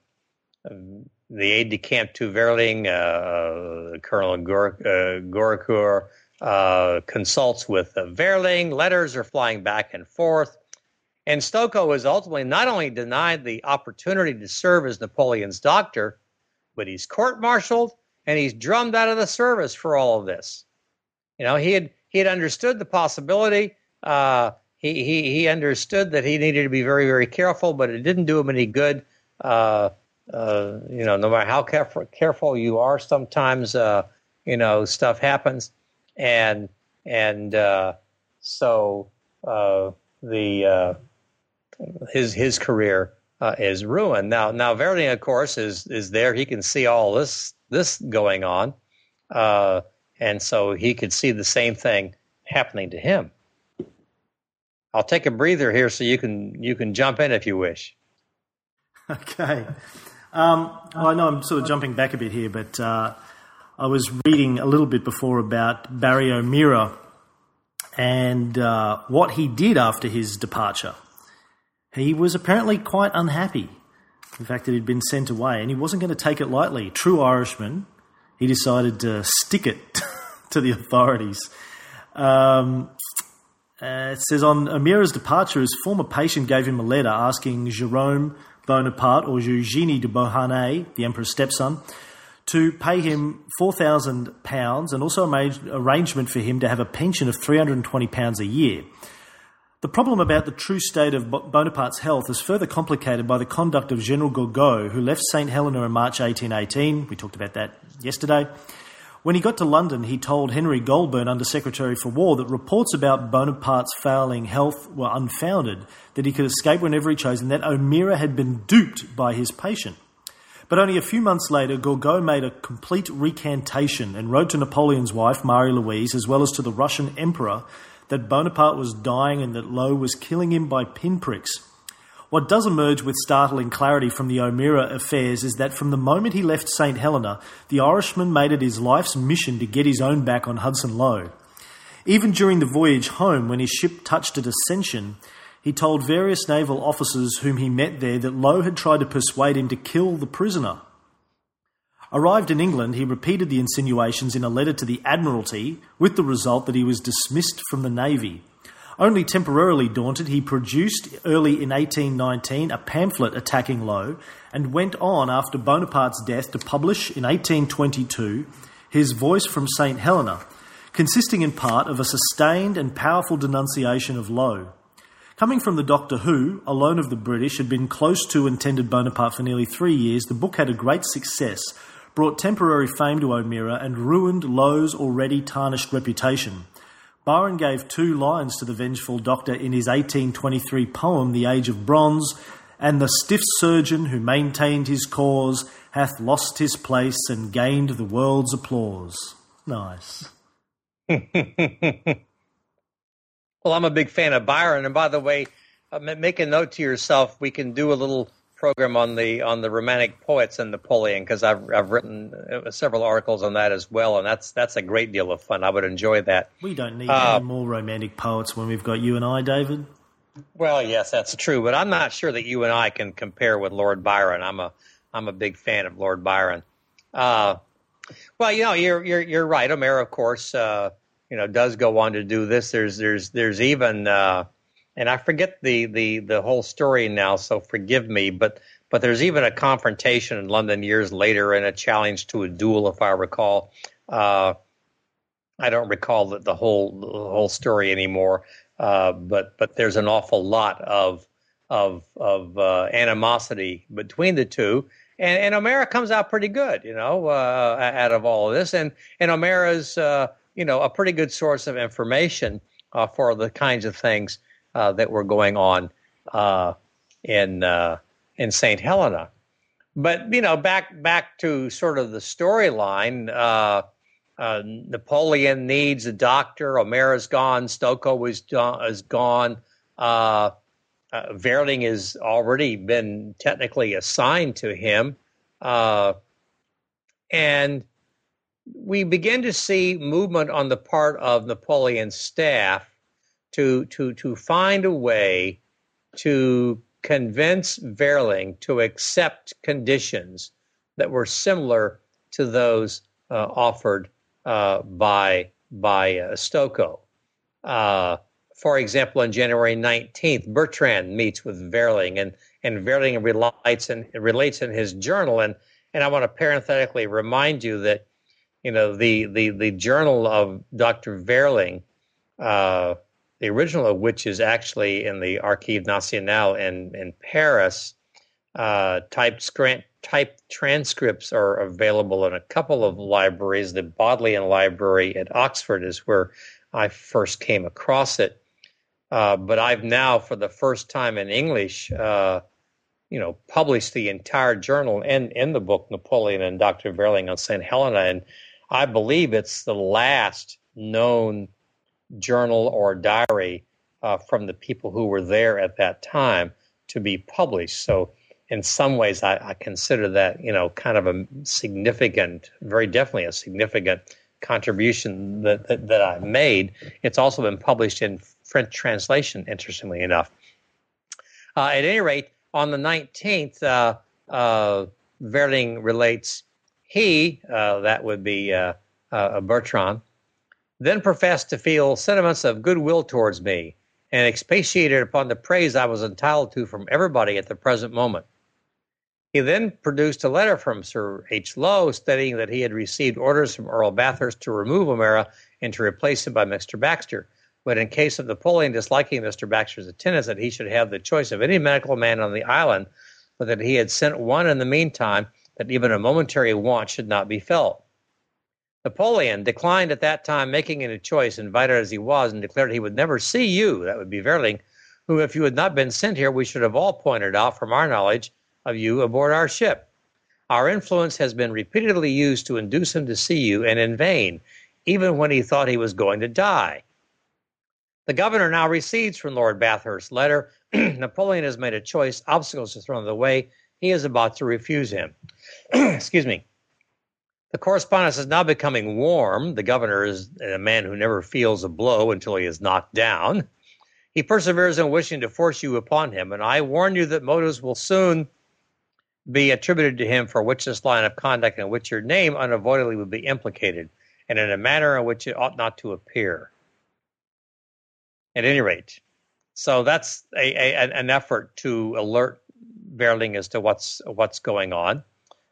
the aide de camp to Verling, uh, Colonel Gorrequer, uh, uh, consults with Verling. Letters are flying back and forth. And Stokoe is ultimately not only denied the opportunity to serve as Napoleon's doctor, but he's court martialed and he's drummed out of the service for all of this. You know, he had he had understood the possibility. Uh, he, he he understood that he needed to be very very careful, but it didn't do him any good. Uh, uh, you know, no matter how careful careful you are, sometimes uh, you know stuff happens, and and uh, so uh, the uh, his his career is ruined. Now now Verling, of course, is is there. He can see all this this going on, and so he could see the same thing happening to him. I'll take a breather here so you can you can jump in if you wish. Okay. Um, well, I know I'm sort of jumping back a bit here, but uh, I was reading a little bit before about Barry O'Meara and uh, what he did after his departure. He was apparently quite unhappy. The fact that he'd been sent away, and he wasn't going to take it lightly. True Irishman, he decided to stick it to the authorities. Um, uh, it says on O'Meara's departure, his former patient gave him a letter asking Jerome Bonaparte or Eugenie de Beauharnais, the emperor's stepson, to pay him £4,000 and also made arrangement for him to have a pension of £320 a year. The problem about the true state of Bonaparte's health is further complicated by the conduct of General Gourgaud, who left St. Helena in March 1818. We talked about that yesterday when he got to London, he told Henry Goulburn, Under Secretary for War, that reports about Bonaparte's failing health were unfounded, that he could escape whenever he chose, and that O'Meara had been duped by his patient. But only a few months later, Gourgaud made a complete recantation and wrote to Napoleon's wife, Marie Louise, as well as to the Russian emperor, that Bonaparte was dying and that Lowe was killing him by pinpricks. What does emerge with startling clarity from the O'Meara affairs is that from the moment he left St. Helena, the Irishman made it his life's mission to get his own back on Hudson Lowe. Even during the voyage home, when his ship touched at Ascension, he told various naval officers whom he met there that Lowe had tried to persuade him to kill the prisoner. Arrived in England, he repeated the insinuations in a letter to the Admiralty, with the result that he was dismissed from the Navy. Only temporarily daunted, he produced early in 1819 a pamphlet attacking Lowe and went on after Bonaparte's death to publish in 1822 his Voice from St. Helena, consisting in part of a sustained and powerful denunciation of Lowe. Coming from the doctor who, alone of the British, had been close to and tended Bonaparte for nearly three years, the book had a great success, brought temporary fame to O'Meara, and ruined Lowe's already tarnished reputation. Byron gave two lines to the vengeful doctor in his 1823 poem, The Age of Bronze, and the stiff surgeon who maintained his cause hath lost his place and gained the world's applause. Nice. Well, I'm a big fan of Byron, and by the way, uh, make a note to yourself. We can do a little program on the on the Romantic poets and Napoleon because I've I've written uh, several articles on that as well, and that's that's a great deal of fun. I would enjoy that. We don't need uh, any more romantic poets when we've got you and I, David. Well, yes, that's true, but I'm not sure that you and I can compare with Lord Byron. I'm a I'm a big fan of Lord Byron. Uh, well, you know, you're you're you're right. O'Meara, of course, uh, you know, does go on to do this. There's there's there's even uh, and I forget the the the whole story now, so forgive me. But but there's even a confrontation in London years later and a challenge to a duel, if I recall. Uh, I don't recall the, the whole the whole story anymore, uh, but but there's an awful lot of of of uh, animosity between the two, and, and O'Meara comes out pretty good, you know, uh, out of all of this, and and O'Meara's uh, you know a pretty good source of information uh, for the kinds of things uh, that were going on uh, in uh, in Saint Helena. But you know, back back to sort of the storyline. Uh, uh, Napoleon needs a doctor. O'Meara's gone. Stokoe is, is gone. Uh, Verling has already been technically assigned to him. and we begin to see movement on the part of Napoleon's staff to to to find a way to convince Verling to accept conditions that were similar to those uh, offered uh, by by uh, Stokoe. Uh, for example, on January 19th, Bertrand meets with Verling, and and Verling relates in relates in his journal, and and I want to parenthetically remind you that you know the the the journal of Dr. Verling uh, the original of which is actually in the Archive National in, in Paris. Uh, typed, transcripts are available in a couple of libraries. The Bodleian Library at Oxford is where I first came across it. Uh, but I've now, for the first time in English, uh, you know, published the entire journal and in the book Napoleon and Dr. Verling on St. Helena, and I believe it's the last known journal or diary uh, from the people who were there at that time to be published. So, in some ways, I, I, consider that you know kind of a significant, very definitely a significant contribution that, that, that I made. It's also been published in French translation, interestingly enough. Uh, at any rate, on the 19th, uh, uh, Verling relates he, uh, that would be uh, uh, Bertrand, then professed to feel sentiments of goodwill towards me, and expatiated upon the praise I was entitled to from everybody at the present moment. He then produced a letter from Sir H. Lowe stating that he had received orders from Earl Bathurst to remove O'Meara and to replace him by Mr. Baxter, but in case of Napoleon disliking Mr. Baxter's attendance, that he should have the choice of any medical man on the island, but that he had sent one in the meantime, that even a momentary want should not be felt. Napoleon declined at that time making any choice, invited as he was, and declared he would never see you, that would be Verling, who, if you had not been sent here, we should have all pointed out from our knowledge of you aboard our ship. Our influence has been repeatedly used to induce him to see you, and in vain, even when he thought he was going to die. The governor now recedes from Lord Bathurst's letter. Napoleon has made a choice, obstacles are thrown in the way. He is about to refuse him. Excuse me. The correspondence is now becoming warm. The governor is a man who never feels a blow until he is knocked down. He perseveres in wishing to force you upon him, and I warn you that motives will soon be attributed to him for which this line of conduct in which your name unavoidably would be implicated, and in a manner in which it ought not to appear. At any rate, so that's a, a, an effort to alert Verling as to what's what's going on.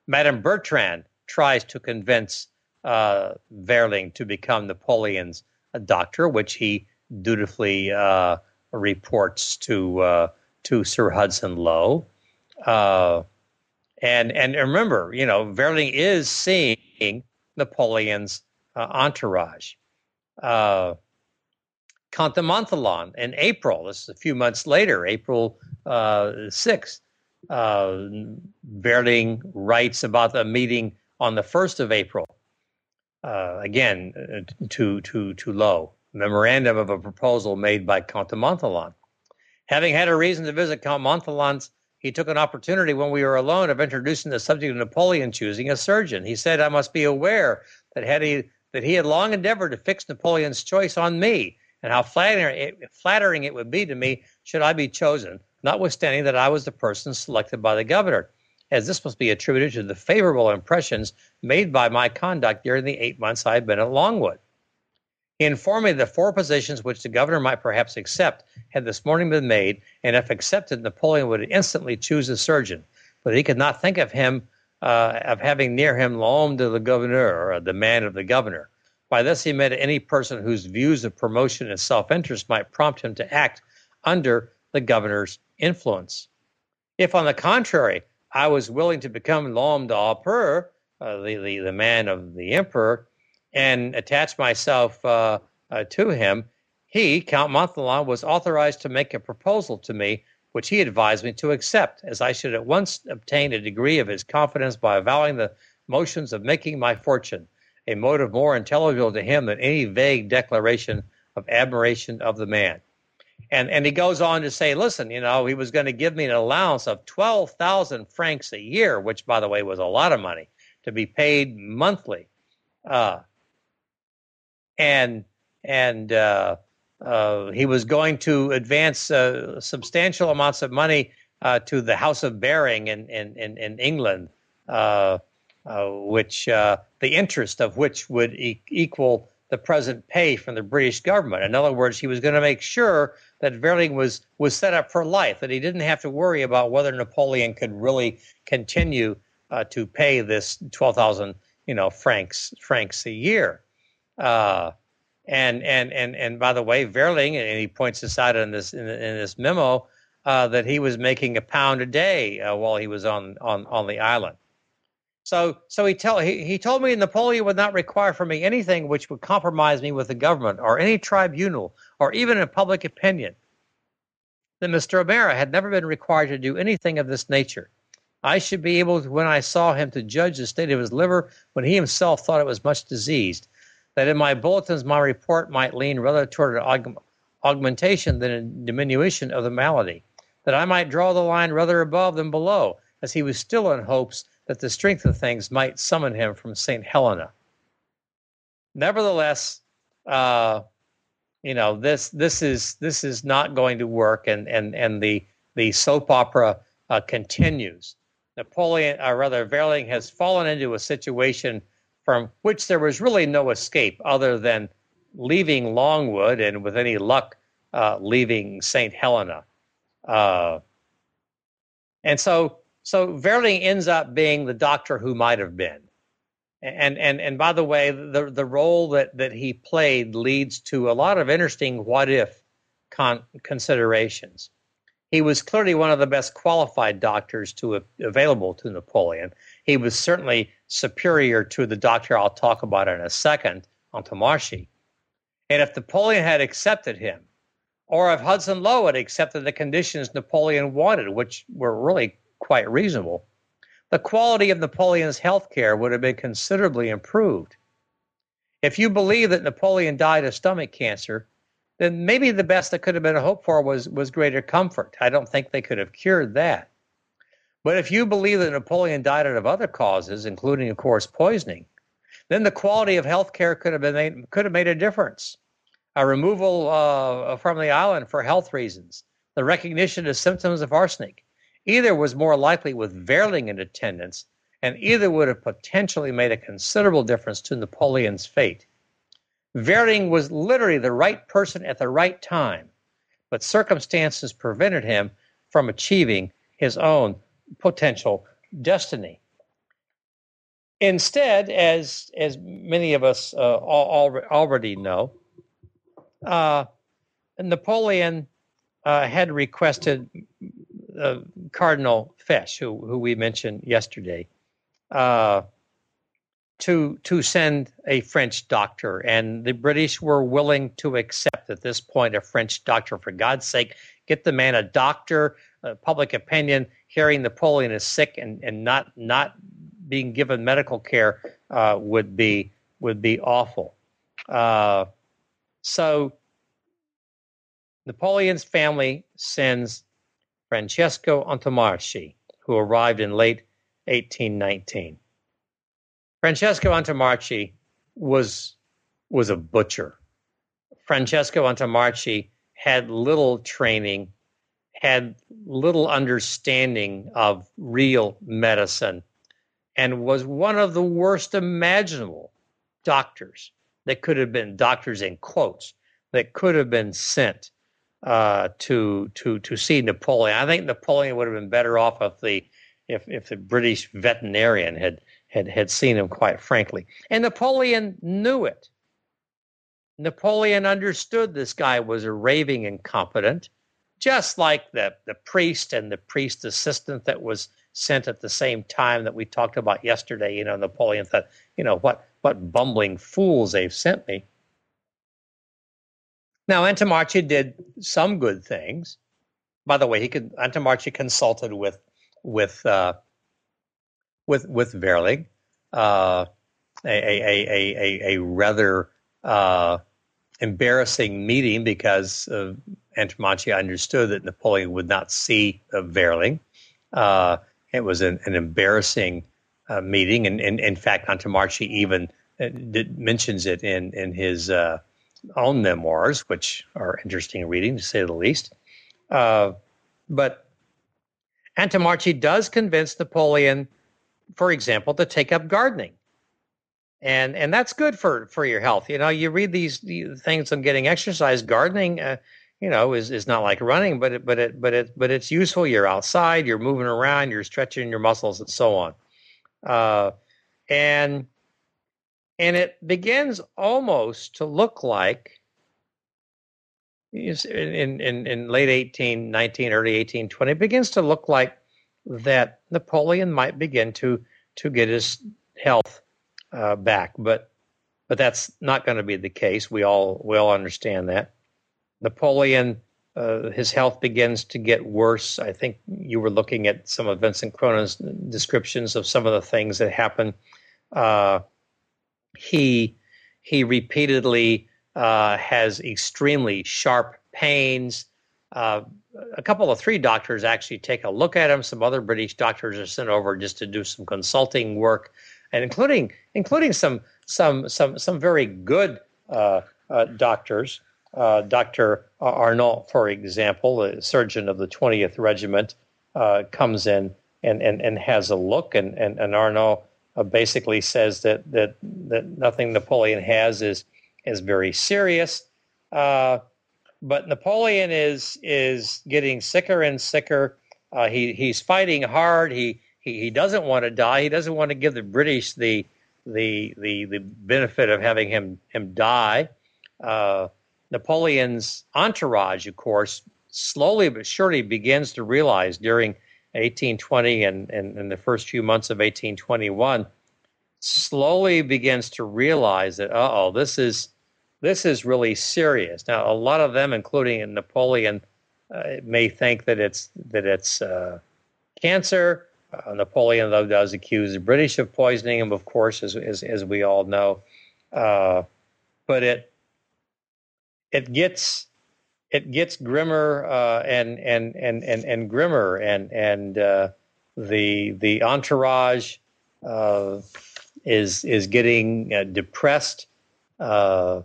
Madame Bertrand tries to convince uh, Verling to become Napoleon's doctor, which he dutifully uh, reports to uh, to Sir Hudson Lowe. Uh, and and remember, you know, Verling is seeing Napoleon's uh, entourage. Uh, Count in April. This is a few months later, April sixth. Verling writes about the meeting on the 1st of April, uh, again, uh, to, to, to Lowe, memorandum of a proposal made by Count de Montholon. Having had a reason to visit Count Montholon's, he took an opportunity when we were alone of introducing the subject of Napoleon choosing a surgeon. He said, I must be aware that had he that he had long endeavored to fix Napoleon's choice on me, and how flattering flattering it would be to me should I be chosen, notwithstanding that I was the person selected by the governor, as this must be attributed to the favorable impressions made by my conduct during the eight months I had been at Longwood. He informed me that four positions which the governor might perhaps accept had this morning been made, and if accepted, Napoleon would instantly choose a surgeon. But he could not think of him uh, of having near him l'homme de le gouverneur, or the man of the governor. By this he meant any person whose views of promotion and self-interest might prompt him to act under the governor's influence. If, on the contrary, I was willing to become l'homme d'empereur, uh, the, the, the man of the emperor, and attach myself uh, uh, to him, he, Count Montholon, was authorized to make a proposal to me, which he advised me to accept, as I should at once obtain a degree of his confidence by avowing the motions of making my fortune, a motive more intelligible to him than any vague declaration of admiration of the man. And, and he goes on to say, listen, you know, he was going to give me an allowance of 12,000 francs a year, which, by the way, was a lot of money, to be paid monthly. Uh, and and uh, uh, he was going to advance uh, substantial amounts of money uh, to the House of Baring in in in, in England, uh, uh, which the interest of which would e- equal the present pay from the British government. In other words, he was going to make sure that Verling was was set up for life, that he didn't have to worry about whether Napoleon could really continue to pay this twelve thousand you know francs francs a year. Uh, and and and and by the way, Verling, and he points this out in this in, in this memo, uh, that he was making a pound a day uh, while he was on on on the island. So so he tell he, he told me Napoleon would not require from me anything which would compromise me with the government or any tribunal or even in public opinion. That Mr. O'Meara had never been required to do anything of this nature. I should be able, to, when I saw him, to judge the state of his liver when he himself thought it was much diseased, that in my bulletins my report might lean rather toward an aug- augmentation than a diminution of the malady, that I might draw the line rather above than below, as he was still in hopes that the strength of things might summon him from St. Helena. Nevertheless, uh, you know this this is this is not going to work, and and and the the soap opera uh, continues. Napoleon, or rather, Verling has fallen into a situation from which there was really no escape other than leaving Longwood and, with any luck, uh, leaving St. Helena. Uh, and so, so Verling ends up being the doctor who might have been. And, and, and by the way, the, the role that, that he played leads to a lot of interesting what if con- considerations. He was clearly one of the best qualified doctors to available to Napoleon. He was certainly superior to the doctor I'll talk about in a second, Antommarchi. And if Napoleon had accepted him, or if Hudson Lowe had accepted the conditions Napoleon wanted, which were really quite reasonable, the quality of Napoleon's health care would have been considerably improved. If you believe that Napoleon died of stomach cancer, then maybe the best that could have been hoped for was, was greater comfort. I don't think they could have cured that. But if you believe that Napoleon died out of other causes, including, of course, poisoning, then the quality of health care could have been made, could have made a difference. A removal uh, from the island for health reasons, the recognition of symptoms of arsenic, either was more likely with Verling in attendance, and either would have potentially made a considerable difference to Napoleon's fate. Verling was literally the right person at the right time, but circumstances prevented him from achieving his own potential destiny. Instead, as as many of us uh, all, already know, uh, Napoleon uh, had requested uh, Cardinal Fesch, who, who we mentioned yesterday, uh, to to send a French doctor, and the British were willing to accept at this point a French doctor. For God's sake, get the man a doctor. Uh, public opinion hearing Napoleon is sick and, and not not being given medical care uh, would be would be awful. Uh, So Napoleon's family sends Francesco Antommarchi, who arrived in late 1819. Francesco Antommarchi was was a butcher. Francesco Antommarchi had little training, had little understanding of real medicine, and was one of the worst imaginable doctors that could have been doctors in quotes that could have been sent uh, to to to see Napoleon. I think Napoleon would have been better off if the if if the British veterinarian had had had seen him. Quite frankly, and Napoleon knew it. Napoleon understood this guy was a raving incompetent, just like the the priest and the priest assistant that was sent at the same time that we talked about yesterday. You know, Napoleon thought, you know, what what bumbling fools they've sent me. Now, Antommarchi did some good things. By the way, he could Antommarchi consulted with with uh, with with uh, a, a, a, a, rather uh, embarrassing meeting because uh, Antommarchi understood that Napoleon would not see uh, Verling. Uh, it was an, an embarrassing uh, meeting, and, and, in fact, Antommarchi even uh, did, mentions it in in his uh, own memoirs, which are interesting reading to say the least. Uh, but Antommarchi does convince Napoleon, for example, to take up gardening. And, and that's good for, for your health. You know, you read these, things on getting exercise. Gardening, uh, you know, is, is not like running, but it, but it, but it, but it's useful. You're outside, you're moving around, you're stretching your muscles, and so on. Uh, and and it begins almost to look like in, in, in late 1819, early 1820, it begins to look like that Napoleon might begin to to get his health uh, back, but but that's not going to be the case. We all we all understand that. Napoleon, uh, his health begins to get worse. I think you were looking at some of Vincent Cronin's descriptions of some of the things that happened. Uh, he he repeatedly uh, has extremely sharp pains. Uh, a couple of three doctors actually take a look at him. Some other British doctors are sent over just to do some consulting work, and including including some some some some very good uh, uh doctors. Uh, Dr. Arnott, for example, the surgeon of the 20th Regiment, uh, comes in and, and, and has a look, and, and, and Arnott uh, basically says that that that nothing Napoleon has is is very serious. Uh, but Napoleon is is getting sicker and sicker. Uh, he he's fighting hard. He, he he doesn't want to die. He doesn't want to give the British the the the the benefit of having him him die. Uh, Napoleon's entourage, of course, slowly but surely begins to realize during 1820 and, and, and the first few months of 1821 slowly begins to realize that oh this is this is really serious. Now a lot of them including napoleon uh, may think that it's that it's uh, cancer. Uh, napoleon though does accuse the british of poisoning him of course as, as, as we all know. Uh, but it it gets it gets grimmer uh, and, and and and and grimmer, and and uh, the the entourage uh, is is getting uh, depressed, uh,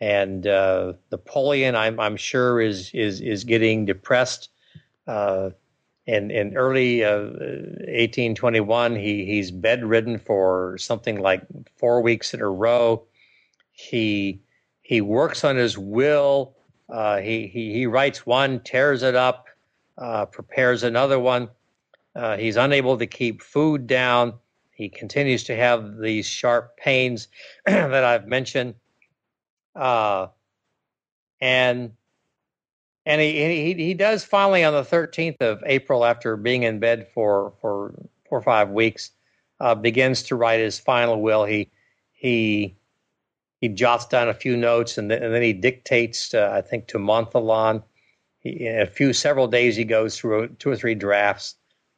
and uh, Napoleon, I'm I'm sure, is is is getting depressed. in in early 1821, he he's bedridden for something like four weeks in a row. He he works on his will uh, he, he, he writes one, tears it up, uh, prepares another one. Uh, he's unable to keep food down. He continues to have these sharp pains that I've mentioned. Uh, and and he, he, he does finally on the 13th of April, after being in bed for, for four or five weeks, uh, begins to write his final will. He, he he jots down a few notes and then, and then he dictates, uh, I think, to Montholon. A few several days, he goes through two or three drafts.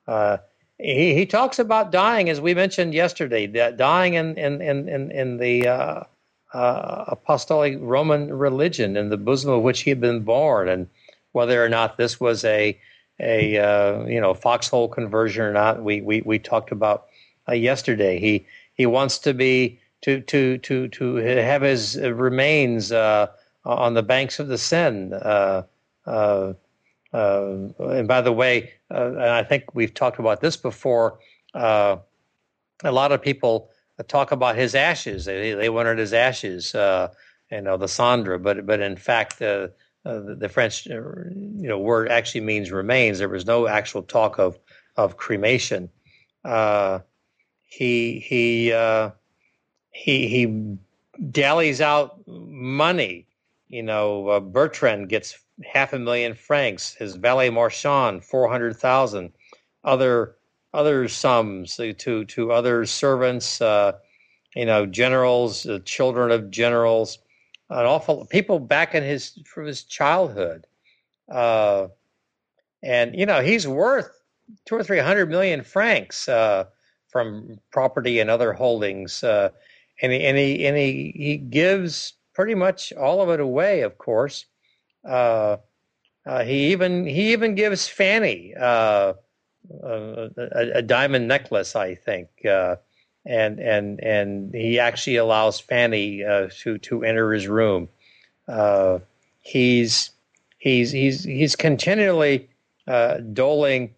Uh, he, he talks about dying, as we mentioned yesterday, dying in in in in, in the uh, uh, apostolic Roman religion in the bosom of which he had been born, and whether or not this was a a uh, you know foxhole conversion or not, we we, we talked about uh, yesterday. He he wants to be to to to to have his remains uh, on the banks of the Seine. Uh, uh, and by the way, and I think we've talked about this before. a lot of people talk about his ashes. They, they wanted his ashes, uh, you know, the cendre. But but in fact, uh, uh, the, the, French, uh, you know, word actually means remains. There was no actual talk of of cremation. Uh, he he uh, he he dallies out money. You know, Bertrand gets half a million francs. His valet Marchand four hundred thousand. Other other sums to to other servants, uh, you know, generals, uh, children of generals, an awful people back in his from his childhood, uh, and you know he's worth two or three hundred million francs uh, from property and other holdings, uh, and he, and he and he he gives pretty much all of it away, of course. Uh, he even he even gives Fanny a, a, diamond necklace, I think, uh, and and and he actually allows Fanny uh, to to enter his room. Uh, he's he's he's he's continually uh, doling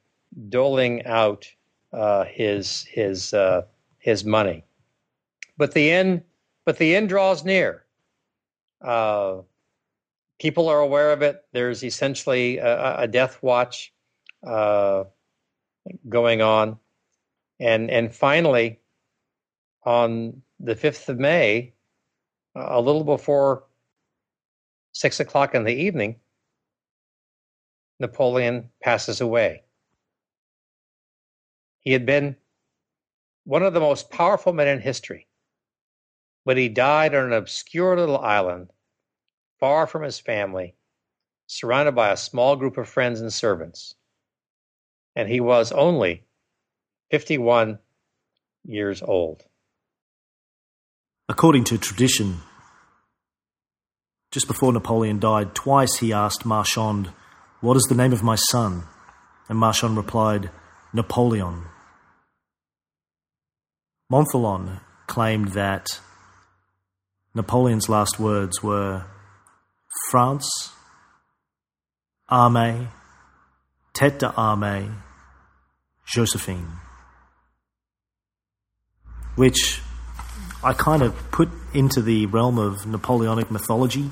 doling out uh, his his uh, his money, but the end but the end draws near. people are aware of it. There's essentially a, a death watch. Uh, going on. And, and finally, on the 5th of May, a little before six o'clock in the evening, Napoleon passes away. He had been one of the most powerful men in history, but he died on an obscure little island, far from his family, surrounded by a small group of friends and servants and he was only 51 years old. According to tradition, just before Napoleon died, twice he asked Marchand, What is the name of my son? And Marchand replied, Napoleon. Montholon claimed that Napoleon's last words were France, Armée, Tête d'Armée, Josephine, which I kind of put into the realm of Napoleonic mythology.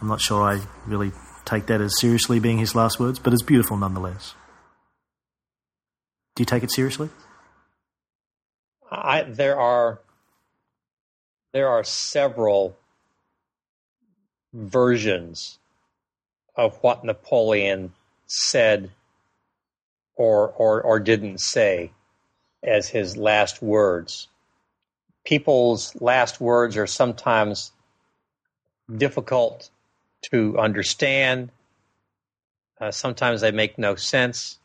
I'm not sure I really take that as seriously being his last words, but it's beautiful nonetheless. Do you take it seriously? I, there are there are several versions of what Napoleon said or, or, or didn't say as his last words. People's last words are sometimes difficult to understand. Uh, sometimes they make no sense.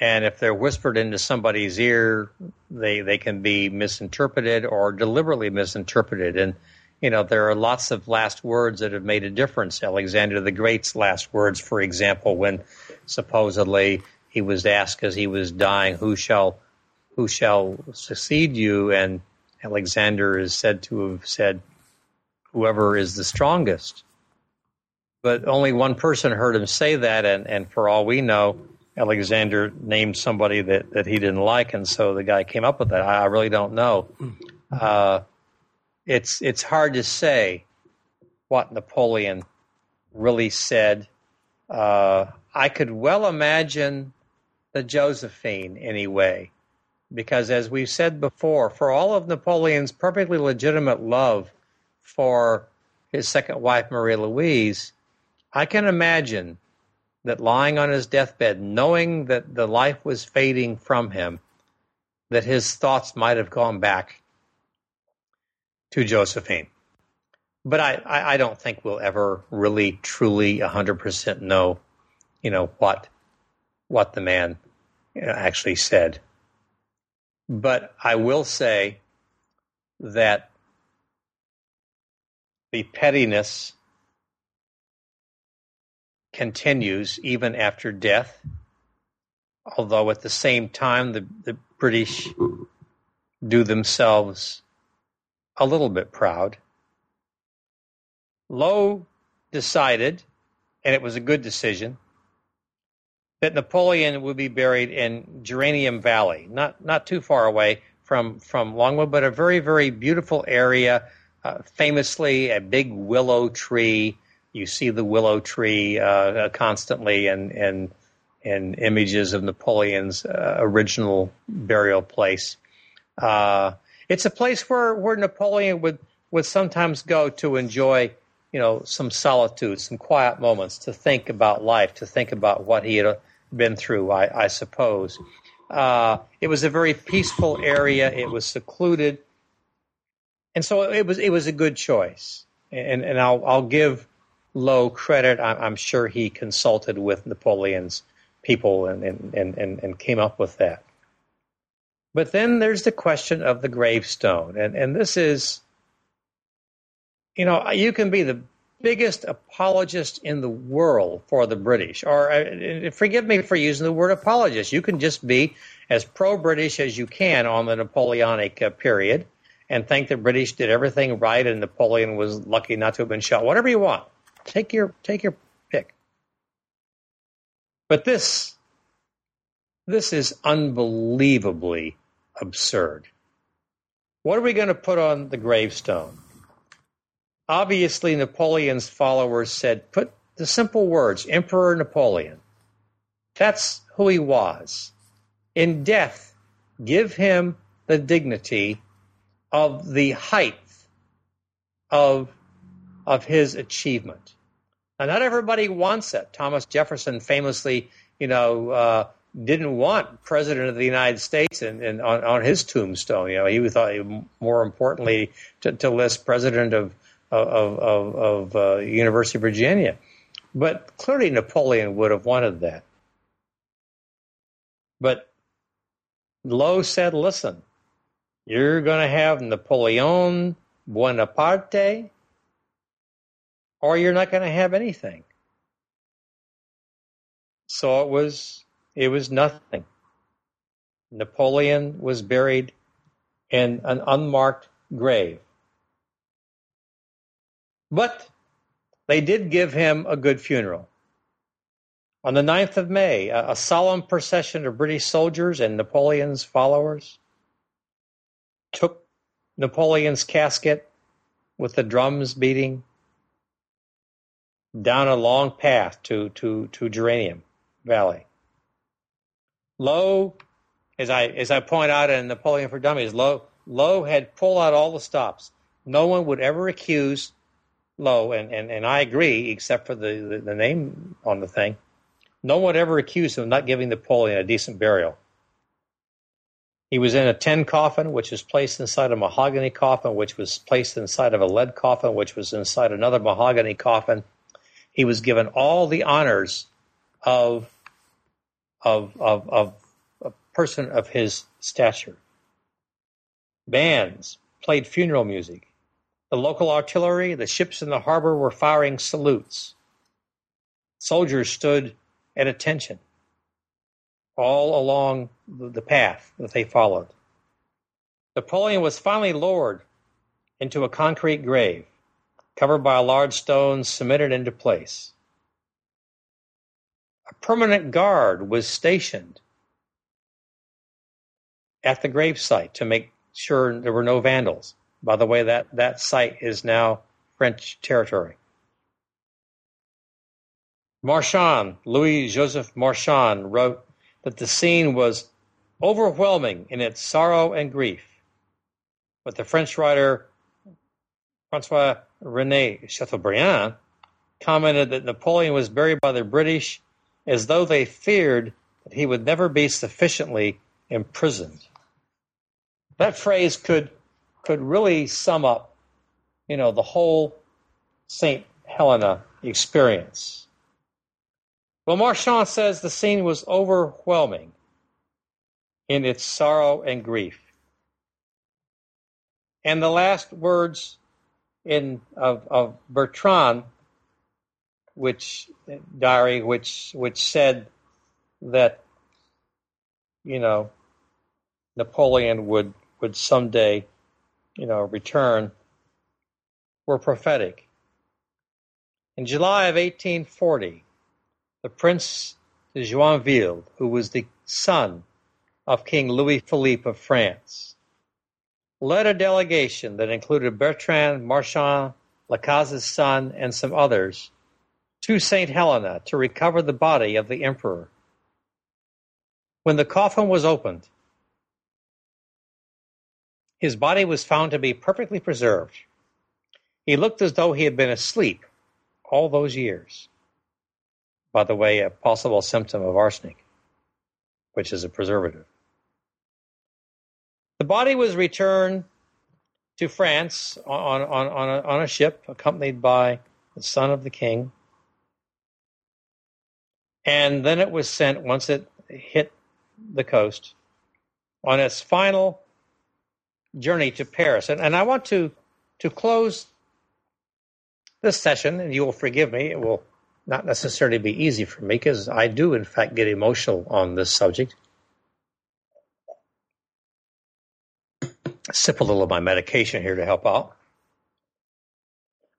And if they're whispered into somebody's ear, they, they can be misinterpreted or deliberately misinterpreted. And, you know, there are lots of last words that have made a difference. Alexander the Great's last words, for example, when supposedly he was asked as he was dying, "Who shall, who shall succeed you?" And Alexander is said to have said, "Whoever is the strongest." But only one person heard him say that, and, and for all we know, Alexander named somebody that, that he didn't like, and so the guy came up with that. I, really don't know. Uh, it's it's hard to say what Napoleon really said. Uh, I could well imagine the Josephine anyway, because as we've said before, for all of Napoleon's perfectly legitimate love for his second wife, Marie Louise, I can imagine that lying on his deathbed, knowing that the life was fading from him, that his thoughts might have gone back to Josephine. But I, I, I don't think we'll ever really, truly, 100% know you know what what the man uh, actually said. But I will say that the pettiness continues even after death, although at the same time the, the British do themselves a little bit proud. Lowe decided, and it was a good decision, that Napoleon would be buried in Geranium Valley, not not too far away from from Longwood, but a very very beautiful area. Uh, famously, a big willow tree. You see the willow tree uh, constantly in in in images of Napoleon's uh, original burial place. Uh, it's a place where where Napoleon would would sometimes go to enjoy you know some solitude, some quiet moments, to think about life, to think about what he had been through. I, I suppose. Uh, it was a very peaceful area. It was secluded, and so it was it was a good choice. And and I'll I'll give Lowe credit. I'm, I'm sure he consulted with Napoleon's people and and, and and came up with that. But then there's the question of the gravestone, and and this is, you know, you can be the biggest apologist in the world for the British. Or uh, forgive me for using the word apologist. You can just be as pro-British as you can on the Napoleonic uh, period, and think the British did everything right, and Napoleon was lucky not to have been shot. Whatever you want, take your take your pick. But this this is unbelievably absurd. What are we going to put on the gravestone? obviously Napoleon's followers said, put the simple words, Emperor Napoleon. That's who he was. In death, give him the dignity of the height of, of his achievement. Now, not everybody wants it. Thomas Jefferson famously, you know, uh, didn't want President of the United States and on, on, his tombstone. You know, he thought more importantly to, to list President of of, of, of uh, University of Virginia. But clearly Napoleon would have wanted that. But Lowe said, listen, you're going to have Napoleon Bonaparte, or you're not going to have anything. So it was it was nothing. Napoleon was buried in an unmarked grave. But they did give him a good funeral. On the 9th of May, a, a solemn procession of British soldiers and Napoleon's followers took Napoleon's casket with the drums beating down a long path to, to, to Geranium Valley. Lowe, as I as I point out in Napoleon for Dummies, Lowe Lowe had pulled out all the stops. No one would ever accuse Lowe, and, and, and I agree, except for the, the, the name on the thing. No one ever accused him of not giving Napoleon a decent burial. He was in a tin coffin, which was placed inside a mahogany coffin, which was placed inside of a lead coffin, which was inside another mahogany coffin. He was given all the honors of, of, of, of a person of his stature. Bands played funeral music. The local artillery, the ships in the harbor were firing salutes. Soldiers stood at attention all along the path that they followed. Napoleon was finally lowered into a concrete grave covered by a large stone cemented into place. A permanent guard was stationed at the gravesite to make sure there were no vandals. By the way, that, that site is now French territory. Marchand, Louis Joseph Marchand, wrote that the scene was overwhelming in its sorrow and grief. But the French writer Francois Rene Chateaubriand commented that Napoleon was buried by the British as though they feared that he would never be sufficiently imprisoned. That phrase could could really sum up, you know, the whole St. Helena experience. Well, Marchand says the scene was overwhelming in its sorrow and grief. And the last words in of, of Bertrand, which diary, which which said that you know Napoleon would would someday you know return, were prophetic. In July of 1840, the Prince de Joinville, who was the son of King Louis Philippe of France, led a delegation that included Bertrand Marchand, Las Cases's son, and some others to St. Helena to recover the body of the emperor. When the coffin was opened, his body was found to be perfectly preserved. He looked as though he had been asleep all those years. By the way, a possible symptom of arsenic, which is a preservative. The body was returned to France on, on, on, a, on a ship accompanied by the son of the king. And then it was sent, once it hit the coast, on its final journey to Paris. And, and I want to, to close this session, and you will forgive me, it will not necessarily be easy for me because I do, in fact, get emotional on this subject. Sip a little of my medication here to help out.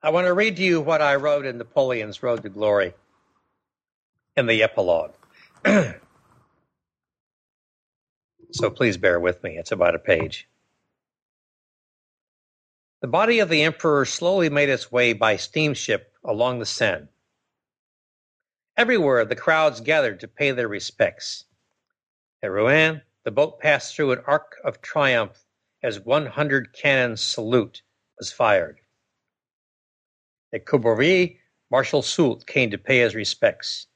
I want to read to you what I wrote in Napoleon's Road to Glory in the epilogue. so please bear with me, it's about a page. The body of the emperor slowly made its way by steamship along the Seine. Everywhere the crowds gathered to pay their respects. At Rouen, the boat passed through an arc of triumph as one hundred cannon salute was fired. At Courbevoie, Marshal Soult came to pay his respects.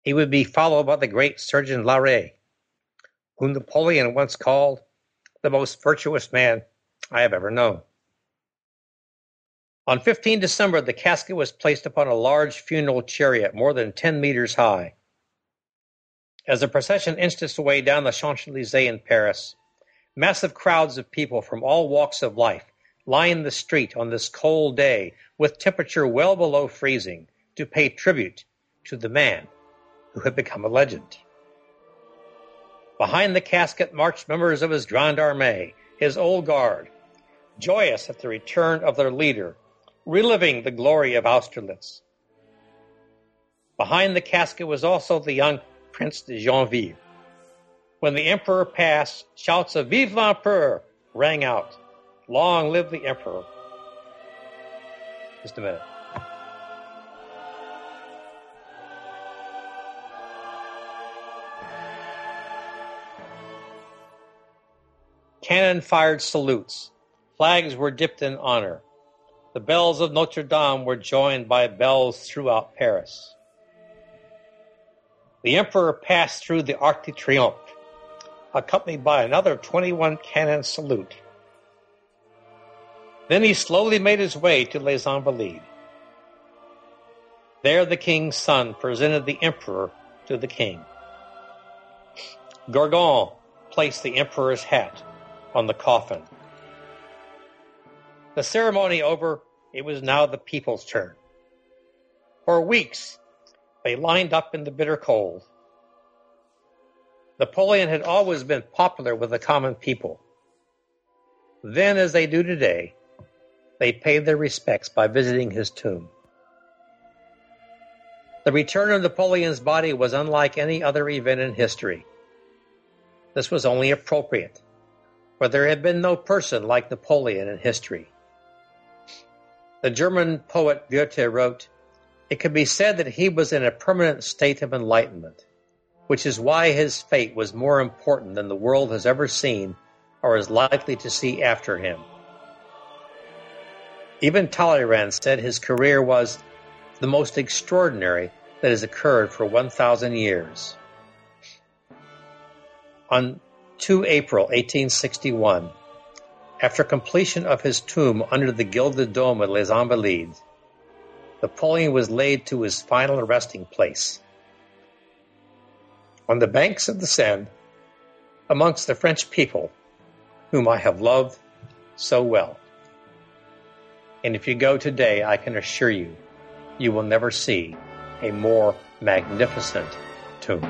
He would be followed by the great Surgeon Larrey, whom Napoleon once called the most virtuous man I have ever known. On 15 December, the casket was placed upon a large funeral chariot more than 10 meters high. As the procession inched its way down the Champs Elysees in Paris, massive crowds of people from all walks of life lined the street on this cold day with temperature well below freezing to pay tribute to the man who had become a legend. Behind the casket marched members of his Grande Armée, his old guard, joyous at the return of their leader reliving the glory of Austerlitz. Behind the casket was also the young Prince de Joinville. When the emperor passed, shouts of Vive l'Empereur rang out. Long live the emperor. Just a minute. Cannon fired salutes. Flags were dipped in honor. The bells of Notre Dame were joined by bells throughout Paris. The emperor passed through the Arc de Triomphe, accompanied by another 21 cannon salute. Then he slowly made his way to Les Invalides. There the king's son presented the emperor to the king. Gourgaud placed the emperor's hat on the coffin. The ceremony over, it was now the people's turn. For weeks, they lined up in the bitter cold. Napoleon had always been popular with the common people. Then, as they do today, they paid their respects by visiting his tomb. The return of Napoleon's body was unlike any other event in history. This was only appropriate, for there had been no person like Napoleon in history. The German poet Goethe wrote, It can be said that he was in a permanent state of enlightenment, which is why his fate was more important than the world has ever seen or is likely to see after him. Even Talleyrand said his career was the most extraordinary that has occurred for 1,000 years. On 2 April 1861, after completion of his tomb under the gilded dome at Les Invalides, Napoleon was laid to his final resting place. On the banks of the Seine, amongst the French people, whom I have loved so well. And if you go today, I can assure you, you will never see a more magnificent tomb.